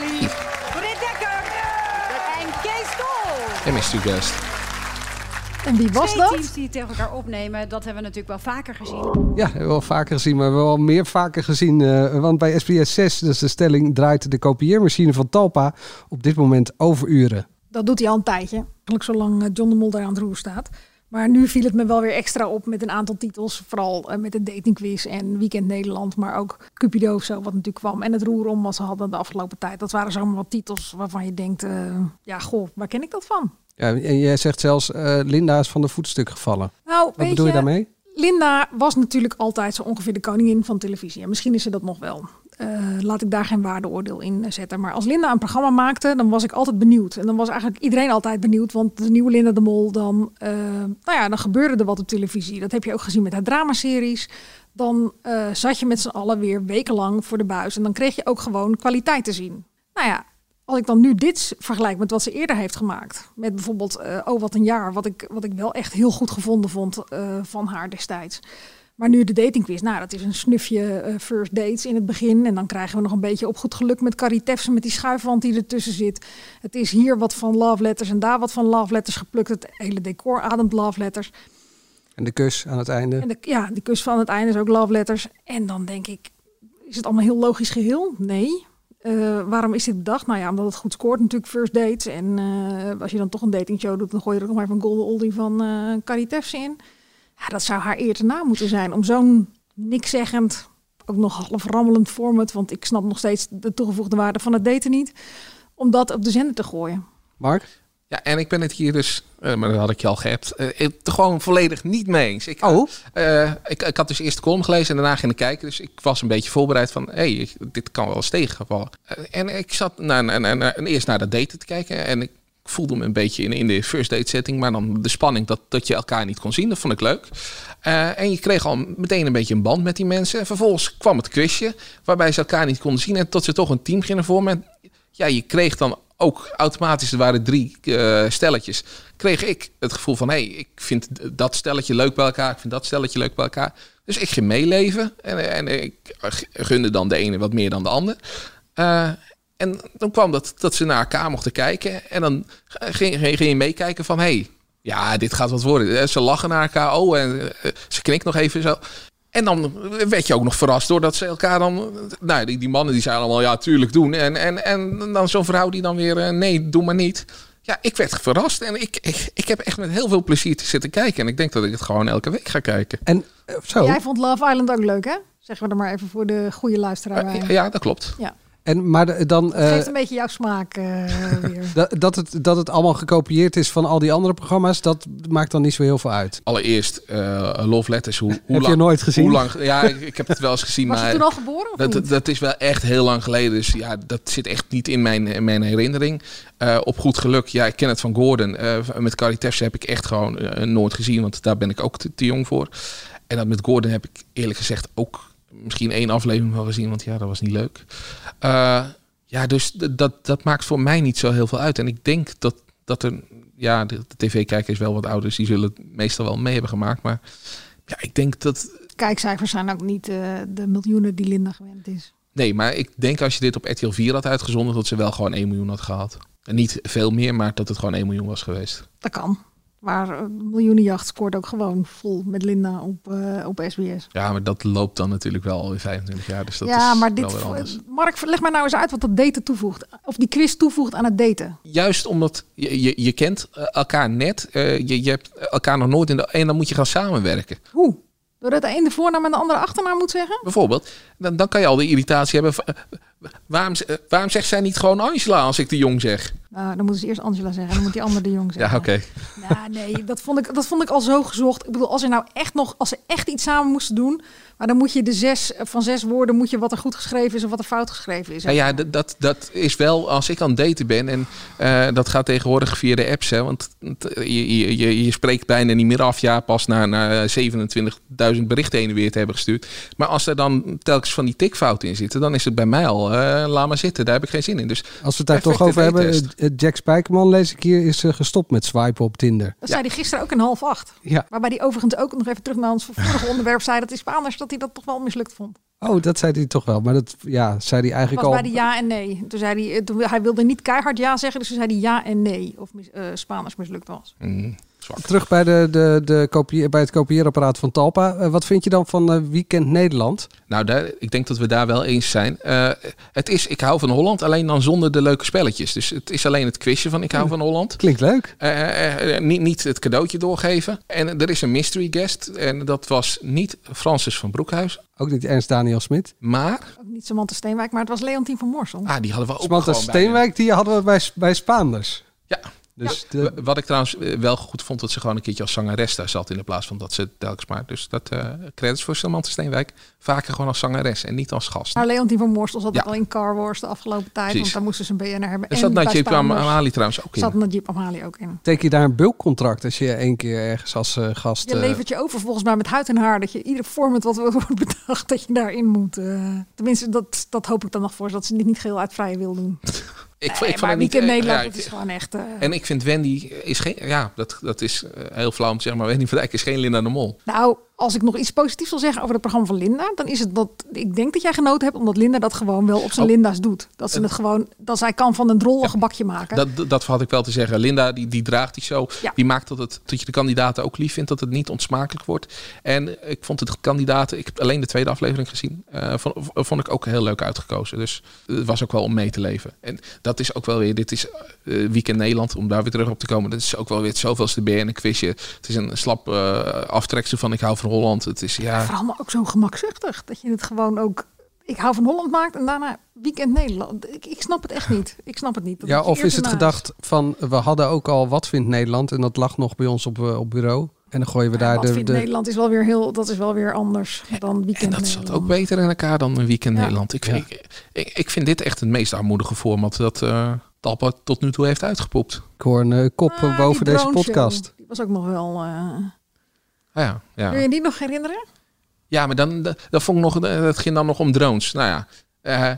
Amali, Britt Dekker en Kees Kool. En Mr. Guest. En wie was Twee dat? teams die tegen elkaar opnemen, dat hebben we natuurlijk wel vaker gezien. Ja, hebben we wel vaker gezien, maar we hebben wel meer vaker gezien. eh, want bij SBS 6, dus de stelling, draait de kopieermachine van Talpa op dit moment overuren. Dat doet hij al een tijdje. Eigenlijk zolang eh, John de Mol daar aan het roer staat. Maar nu viel het me wel weer extra op met een aantal titels. Vooral eh, met de datingquiz en Weekend Nederland. Maar ook Cupido of zo, wat natuurlijk kwam. En het roer om wat ze hadden de afgelopen tijd. Dat waren zomaar wat titels waarvan je denkt... eh, ja, goh, waar ken ik dat van? Ja, en jij zegt zelfs, eh, Linda is van de voetstuk gevallen. Nou, Wat weet bedoel je je, daarmee? Linda was natuurlijk altijd zo ongeveer de koningin van televisie. En misschien is ze dat nog wel. Eh, laat ik daar geen waardeoordeel in eh, zetten. Maar als Linda een programma maakte, dan was ik altijd benieuwd. En dan was eigenlijk iedereen altijd benieuwd. Want de nieuwe Linda de Mol, dan, eh, nou ja, dan gebeurde er wat op televisie. Dat heb je ook gezien met haar dramaseries. Dan zat je met z'n allen weer wekenlang voor de buis. En dan kreeg je ook gewoon kwaliteit te zien. Nou ja, als ik dan nu dit vergelijk met wat ze eerder heeft gemaakt. Met bijvoorbeeld Oh wat een jaar. Wat ik, wat ik wel echt heel goed gevonden vond van haar destijds. Maar nu de datingquiz. Nou, dat is een snufje eh, first dates in het begin. En dan krijgen we nog een beetje op goed geluk met Carrie Tefsen met die schuifwand die ertussen zit. Het is hier wat van love letters en daar wat van love letters geplukt. Het hele decor ademt love letters. En de kus aan het einde. En de, ja, die kus van het einde is ook love letters. En dan denk ik, is het allemaal heel logisch geheel? Nee. Eh, waarom is dit bedacht? Nou ja, omdat het goed scoort natuurlijk, first dates. En eh, als je dan toch een datingshow doet, dan gooi je er nog maar van Golden Oldie van Carrie Tefse in. Ja, dat zou haar eer te na moeten zijn. Om zo'n niks zeggend, ook nog half rammelend format. Want ik snap nog steeds de toegevoegde waarde van het daten niet. Om dat op de zender te gooien. Mark? Ja, en ik ben het hier dus, eh, maar dat had ik je al geappt, eh, het gewoon volledig niet mee eens. Ik, oh? ik, ik had dus eerst de column gelezen en daarna ging ik kijken. Dus ik was een beetje voorbereid van, hé, hey, dit kan wel eens tegenvallen. Eh, en ik zat naar, naar, naar, naar- eerst naar dat daten te kijken en ik voelde me een beetje in, in de first date setting. Maar dan de spanning dat, dat je elkaar niet kon zien, dat vond ik leuk. Eh, en je kreeg al meteen een beetje een band met die mensen. En vervolgens kwam het quizje, waarbij ze elkaar niet konden zien. En tot ze toch een team gingen vormen. En ja, je kreeg dan ook automatisch, er waren drie eh, stelletjes, kreeg ik het gevoel van, hé, hey, ik vind dat stelletje leuk bij elkaar, ik vind dat stelletje leuk bij elkaar. Dus ik ging meeleven en, en ik gunde dan de ene wat meer dan de ander. Eh, en dan kwam dat, dat ze naar elkaar mochten kijken en dan ging, ging, ging je meekijken van, hé, hey, ja, dit gaat wat worden. Eh, Ze lachen naar elkaar, oh, en eh, ze knikt nog even zo. En dan werd je ook nog verrast doordat ze elkaar dan... Nou, die, die mannen die zeiden allemaal, ja, tuurlijk doen. En, en, en dan zo'n vrouw die dan weer, eh, nee, doe maar niet. Ja, ik werd verrast en ik, ik, ik heb echt met heel veel plezier te zitten kijken. En ik denk dat ik het gewoon elke week ga kijken. En zo? Jij vond Love Island ook leuk, hè? Zeggen we er maar even voor de goede luisteraar. Ja, dat klopt. Ja. En, maar de- dan... Het geeft eh, een beetje jouw smaak eh, [laughs] weer. dat, dat, het, dat het allemaal gekopieerd is van al die andere programma's, dat maakt dan niet zo heel veel uit. Allereerst, eh, Love Letters. Hoe, hoe je lang, nooit gezien? Hoe lang, ja, ik, ik heb het wel eens gezien. Was je maar toen al geboren of dat, niet? dat is wel echt heel lang geleden. Dus ja, dat zit echt niet in mijn, in mijn herinnering. Eh, op goed geluk, ja, ik ken het van Gordon. Eh, met Carrie Tefse heb ik echt gewoon nooit gezien. Want daar ben ik ook te, te jong voor. En dat met Gordon heb ik eerlijk gezegd ook misschien één aflevering wel gezien. Want ja, dat was niet leuk. Eh, ja, dus dat, dat maakt voor mij niet zo heel veel uit. En ik denk dat, dat er... Ja, de, de tv-kijker is wel wat ouder. Dus die zullen het meestal wel mee hebben gemaakt. Maar ja, ik denk dat... Kijkcijfers zijn ook niet eh, de miljoenen die Linda gewend is. Nee, maar ik denk als je dit op RTL 4 had uitgezonden... dat ze wel gewoon 1 miljoen had gehad. En niet veel meer, maar dat het gewoon 1 miljoen was geweest. Dat kan. Maar eh, Miljoenenjacht scoort ook gewoon vol met Linda op, eh, op SBS. Ja, maar dat loopt dan natuurlijk wel alweer 25 jaar. Dus dat ja, is maar wel dit. Mark, leg mij nou eens uit wat dat daten toevoegt. Of die quiz toevoegt aan het daten. Juist omdat je, je, je kent eh, elkaar net. eh, je, je hebt elkaar nog nooit in de... En dan moet je gaan samenwerken. Hoe? Doordat de een de voornaam en de andere achternaam moet zeggen? Bijvoorbeeld. Dan, dan kan je al de irritatie hebben. van, waarom, eh, waarom zegt zij niet gewoon Angela als ik de jong zeg? Nou, dan moeten ze eerst Angela zeggen en dan moet die andere de jong zeggen. Ja, oké. Nee, dat vond, ik, dat vond ik al zo gezocht. Ik bedoel, als er nou echt nog, als ze echt iets samen moesten doen, maar dan moet je de zes van zes woorden, moet je wat er goed geschreven is of wat er fout geschreven is. Nou ja, dat, dat is wel als ik aan het daten ben. En eh, dat gaat tegenwoordig via de apps. Hè, want je, je, je, je spreekt bijna niet meer af. Ja, pas na, na 27.000 berichten heen en weer te hebben gestuurd. Maar als er dan telkens van die tikfouten in zitten, dan is het bij mij al. Eh, laat maar zitten, daar heb ik geen zin in. Dus Als we het daar toch over hebben, eh, Jack Spijkerman lees ik hier, is eh, gestopt met swipen op Tinder. Dat zei hij gisteren ook in half acht. Ja. Waarbij hij overigens ook nog even terug naar ons vorige onderwerp zei dat die Spaanders dat hij dat toch wel mislukt vond. Oh, dat zei hij toch wel. Maar dat ja, zei hij eigenlijk was al. bij de ja en nee. Toen zei hij, toen, hij wilde niet keihard ja zeggen, dus toen zei hij ja en nee. Of eh Spaanders mislukt was. Mm, Terug bij, de, de, de kopie, bij het kopieerapparaat van Talpa. Eh, wat vind je dan van eh, Weekend Nederland? Nou, daar, ik denk dat we daar wel eens zijn. Eh, het is, ik hou van Holland, alleen dan zonder de leuke spelletjes. Dus het is alleen het quizje van ik hou van Holland. Klinkt leuk. Eh, eh, eh, niet, niet het cadeautje doorgeven. En er is een mystery guest. En dat was niet Francis van Broekhuis. Ook niet Ernst Daniel Smit. Maar, Ook niet Samantha Steenwijk, maar het was Leontien van Moorsel. ah, die hadden we ook Samantha bij. Steenwijk, die hadden we bij, bij Spaanders. Ja. Dus Ja. de- Wat ik trouwens eh, wel goed vond, dat ze gewoon een keertje als zangeres daar zat in de plaats van dat ze telkens maar. Dus dat eh credits voor Samantha Steenwijk. Vaker gewoon als zangeres en niet als gast. Maar Leontien van Moorsel zat Ja. al in Car Wars de afgelopen tijd. Precies. Want daar moesten ze een BNR hebben. Zat En bij Najib Amali trouwens ook in. Zat Najib Amali ook in. Teken je daar een bulkcontract als je één keer ergens als eh, gast... Je levert je over volgens mij met huid en haar. Dat je ieder format wat [laughs] wordt bedacht, dat je daarin moet. tenminste, dat, dat hoop ik dan nog voor. Zodat ze dit niet geheel uit vrije wil doen. [laughs] Ik, Nee, ik maar het niet... Weekend eh, Nederland, ja, ik- is gewoon echt... eh, En ik vind Wendy is geen... Ja, dat, dat is eh, heel flauw om te zeggen, maar Wendy van Dijk is geen Linda de Mol. Nou, als ik nog iets positiefs wil zeggen over het programma van Linda, dan is het dat ik denk dat jij genoten hebt omdat Linda dat gewoon wel op zijn Oh. Linda's doet. Dat ze het gewoon, dat zij kan van een drol een gebakje maken. Dat, dat- had ik wel te zeggen. Linda, die, die draagt die show. Ja. Die maakt dat, het, dat je de kandidaten ook lief vindt. Dat het niet onsmakelijk wordt. En ik vond het kandidaten... Ik heb alleen de tweede aflevering gezien. eh, vond, vond ik ook heel leuk uitgekozen. Dus het was ook wel om mee te leven. En dat is ook wel weer... Dit is eh, Weekend Nederland. Om daar weer terug op te komen. Dat is ook wel weer het zoveelste BN een quizje. Het is een slap eh aftreksel van Ik hou van Holland. Het is ja... Vooral maar ook zo gemakzuchtig. Dat je het gewoon ook, ik hou van Holland maakt en daarna weekend Nederland. Ik, ik snap het echt niet. Ik snap het niet. Dat Ja, of is het gedacht van, we hadden ook al Wat vindt Nederland en dat lag nog bij ons op, eh, op bureau. En dan gooien we daar Wat de... vindt de Nederland is wel weer heel, dat is wel weer anders dan weekend Dat zat ook beter in elkaar dan een Weekend Ja. Nederland. Ik, vind, ik, ik, ik vind dit echt het meest armoedige format dat eh Talpa tot nu toe heeft uitgepoept. ik hoor een eh, kop Ah, boven die deze podcast. Die was ook nog wel... ja, ja. Kun je die nog herinneren? ja, maar dan, dat, dat vond ik nog, het ging dan nog om drones. Nou ja, eh,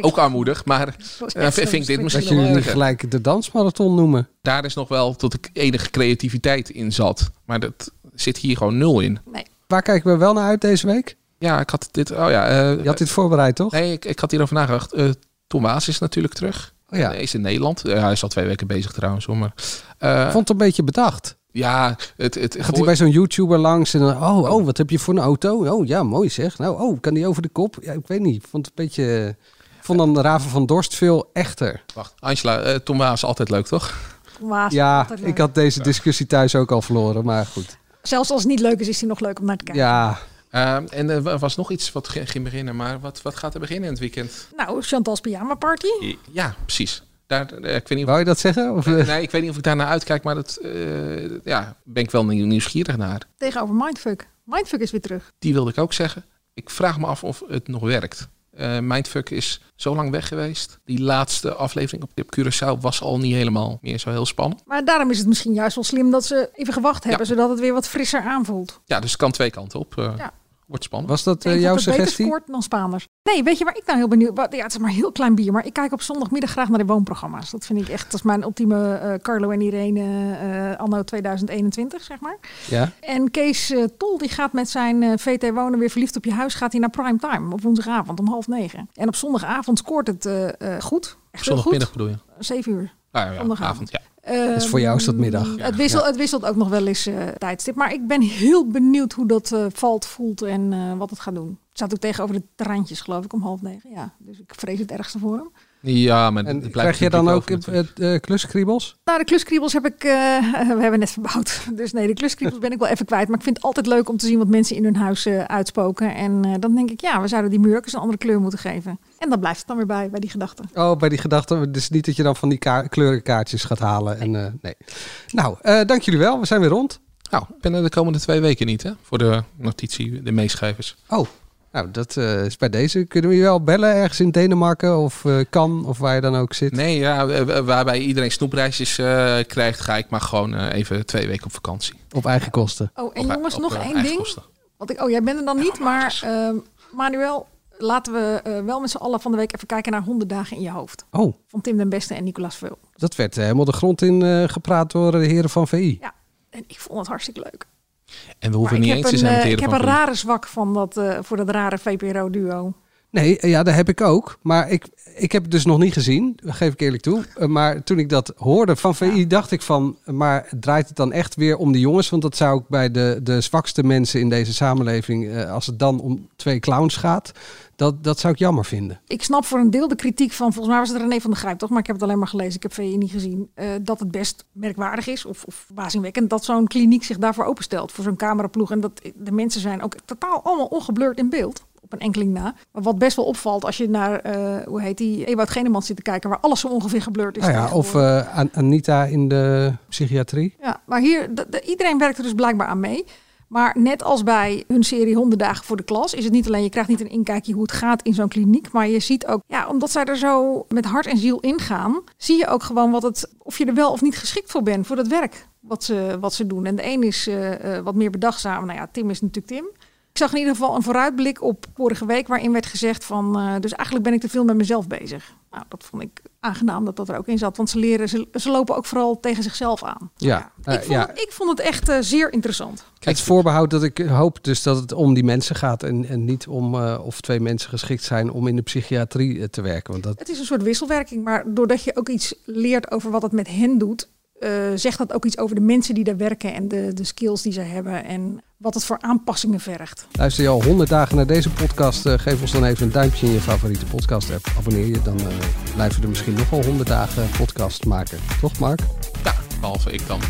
ook armoedig, maar echt vind ik dit Dat misschien jullie wel niet erger. gelijk de dansmarathon noemen. Daar is nog wel tot ik enige creativiteit in zat. Maar dat zit hier gewoon nul in. Waar kijken we wel naar uit deze week? Ja, ik had dit... Oh ja, eh, Je had dit voorbereid, toch? Nee, ik, ik had hierover nagedacht. Eh Tom Waas is natuurlijk terug. Oh ja. Hij is in Nederland. Hij is al twee weken bezig trouwens. hoor, Maar, eh, Ik vond het een beetje bedacht. Ja, het, het, Gaat hij bij zo'n YouTuber langs en dan, oh, oh, wat heb je voor een auto? Oh ja, mooi zeg. Nou, oh, kan die over de kop? Ja, ik weet niet. Ik vond het een beetje... Vond dan Raven van Dorst veel echter. Wacht, Angela, eh, Tom Waas altijd leuk, toch? Waas, Ja, ik had deze discussie thuis ook al verloren, maar goed. Zelfs als het niet leuk is, is hij nog leuk om naar te kijken. Ja, Eh, en er was nog iets wat ging ging beginnen, maar wat, wat gaat er beginnen in het weekend? Nou, Chantal's pyjama party. Ja, precies. Daar, eh, ik weet niet wou je dat zeggen? Of, eh, nee, ik weet niet of ik daar naar uitkijk, maar dat eh, ja, ben ik wel nieuw- nieuwsgierig naar. Tegenover Mindfuck. Mindfuck is weer terug. Die wilde ik ook zeggen. Ik vraag me af of het nog werkt. Eh Mindfuck is zo lang weg geweest. Die laatste aflevering op Tip Curaçao was al niet helemaal meer zo heel spannend. Maar daarom is het misschien juist wel slim dat ze even gewacht hebben, zodat het weer wat frisser aanvoelt. Ja, dus het kan twee kanten op. eh, Ja. Wordt spannend. was dat eh, denk jouw dat het beter suggestie? scoort dan Spaanders. Nee, weet je waar ik nou heel benieuwd ben? Ja, het is maar een heel klein bier, maar ik kijk op zondagmiddag graag naar de woonprogramma's. Dat vind ik echt, dat is mijn ultieme eh, Carlo en Irene eh, anno 2021, zeg maar. Ja. En Kees eh, Tol die gaat met zijn eh, VT Wonen weer verliefd op je huis, gaat hij naar prime time op woensdagavond om half negen. En op zondagavond scoort het eh, eh, goed. Echt goed. Zondagmiddag bedoel je? Zeven uur. Ah, ja, Zondagavond. avond, ja. Dus voor jou is dat middag. Het wisselt, het wisselt ook nog wel eens eh, tijdstip. Maar ik ben heel benieuwd hoe dat eh, valt, voelt en eh, wat het gaat doen. Het staat ook tegenover de terrantjes, geloof ik, om half negen. Ja, dus ik vrees het ergste voor hem. Ja, maar En het blijft krijg je dan ook eh, kluskriebels? Nou, de kluskriebels heb ik, eh, [laughs] we hebben net verbouwd. [laughs] Dus nee, de kluskriebels ben ik wel even kwijt. Maar ik vind het altijd leuk om te zien wat mensen in hun huis eh, uitspoken. En eh, dan denk ik, ja, we zouden die muur ook eens een andere kleur moeten geven. En dan blijft het dan weer bij, bij die gedachte. Oh, bij die gedachte. Dus niet dat je dan van die ka- kleurenkaartjes gaat halen. En, eh, nee. Nou, eh, dank jullie wel. We zijn weer rond. Nou, ik ben er de komende twee weken niet, hè? Voor de notitie, de meeschrijvers. Oh, nou, dat eh, is bij deze. Kunnen we je wel bellen ergens in Denemarken of eh, kan of waar je dan ook zit? Nee, ja, waarbij iedereen snoepreisjes eh, krijgt, ga ik maar gewoon eh, even twee weken op vakantie. Op eigen kosten. Oh, en Op- jongens, op, nog eh, één ding. kosten. Want ik, oh, jij bent er dan niet, maar Manuel, laten we eh, wel met z'n allen van de week even kijken naar 100 dagen in je hoofd. Oh, Van Tim den Beste en Nicolas Veul. dat werd eh, helemaal de grond in eh, gepraat door de heren van VI. Ja, en ik vond het hartstikke leuk. En we hoeven Maar niet ik eens heb te een, zijn met eh, Ik heb van een rare zwak van dat, eh, voor dat rare VPRO-duo. Nee, eh, ja, dat heb ik ook. Maar ik, ik heb het dus nog niet gezien, dat geef ik eerlijk toe. Maar toen ik dat hoorde van VI, dacht ik van... maar draait het dan echt weer om de jongens? Want dat zou ik bij de, de zwakste mensen in deze samenleving... eh, als het dan om twee clowns gaat, dat, dat zou ik jammer vinden. Ik snap voor een deel de kritiek van, volgens mij was het René van der Grijp toch, maar ik heb het alleen maar gelezen, ik heb VI niet gezien, eh, dat het best merkwaardig is of, of verbazingwekkend dat zo'n kliniek zich daarvoor openstelt, voor zo'n cameraploeg. En dat de mensen zijn ook totaal allemaal ongeblurred in beeld, op een enkeling na. Maar wat best wel opvalt als je naar, eh, hoe heet die, Ewout Genemans zit te kijken, waar alles zo ongeveer geblurred is. Nou ja, of An- Anita in de psychiatrie. Ja, maar hier, de- de- iedereen werkt er dus blijkbaar aan mee. Maar net als bij hun serie 100 dagen voor de klas, is het niet alleen, je krijgt niet een inkijkje hoe het gaat in zo'n kliniek, maar je ziet ook, ja, omdat zij er zo met hart en ziel ingaan, zie je ook gewoon wat het, of je er wel of niet geschikt voor bent, voor dat werk wat ze, wat ze doen. En de een is eh, eh, wat meer bedachtzaam. Nou ja, Tim is natuurlijk Tim. Ik zag in ieder geval een vooruitblik op vorige week waarin werd gezegd van, eh, dus eigenlijk ben ik te veel met mezelf bezig. Nou, dat vond ik aangenaam dat dat er ook in zat, want ze leren, ze, ze lopen ook vooral tegen zichzelf aan. Ja, eh, Ik vond, ja. het, ik vond het echt eh, zeer interessant. het voorbehoud dat ik hoop dus dat het om die mensen gaat en, en niet om eh, of twee mensen geschikt zijn om in de psychiatrie te werken. Want dat, Het is een soort wisselwerking, maar doordat je ook iets leert over wat het met hen doet, eh, zegt dat ook iets over de mensen die daar werken en de, de skills die ze hebben en wat het voor aanpassingen vergt. Luister je al 100 dagen naar deze podcast, eh, geef ons dan even een duimpje in je favoriete podcast app. Abonneer je, dan eh, blijven we er misschien nog wel 100 dagen podcast maken. Toch Mark? Ja, behalve ik dan.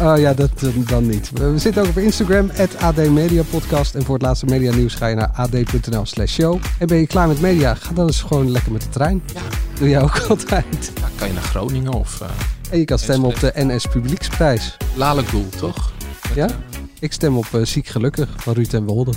Oh ja, dat eh, dan niet. We zitten ook op Instagram, AD Media Podcast. En voor het laatste media nieuws ga je naar ad.nl slash show. En ben je klaar met media, ga dan eens gewoon lekker met de trein. Ja. Doe jij ook altijd. Ja, kan je naar Groningen of uh, En je kan stemmen op de NS Publieksprijs. Lalegoel, toch? Ja? Ik stem op eh, Ziek Gelukkig van Ruud en Wolde.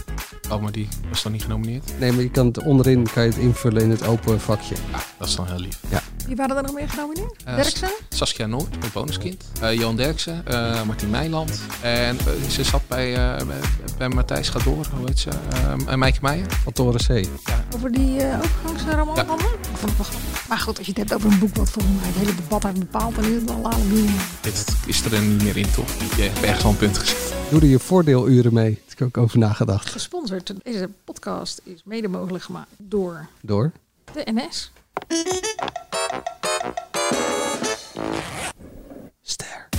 Oh, maar die was dan niet genomineerd? Nee, maar je kan het onderin kan je het invullen in het open vakje. Ja, dat is dan heel lief. Ja. Wie waren er nog meer genomineerd? Eh, Derksen? Saskia Noord, met Bonuskind. Eh Johan Derksen, eh Martien Meijland. En ze zat bij, eh, bij, bij Matthijs Gadoor, hoe heet ze? Eh, en Mijke Meijer. Van Toren C. Ja. Over die uh, overgangsroman Ja. van me? Ik vond het wel grappig. Maar goed, als je het hebt over een boek wat volgens mij het hele debat heeft bepaald, dan is het wel laat doen. Dit is er niet meer in, toch? Je hebt ergens al een punt gezet. Doe er je voordeeluren mee. Daar heb ik ook over nagedacht. Gesponsord. Deze podcast is mede mogelijk gemaakt door Door? de NS. Ster.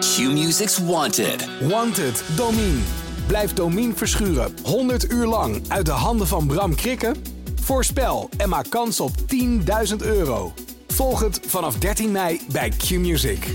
Q-Music's Wanted. Wanted, Domine. Blijf Domine verschuren 100 uur lang uit de handen van Bram Krikken? Voorspel en maak kans op 10.000 euro. Volg het vanaf 13 mei bij Q-Music.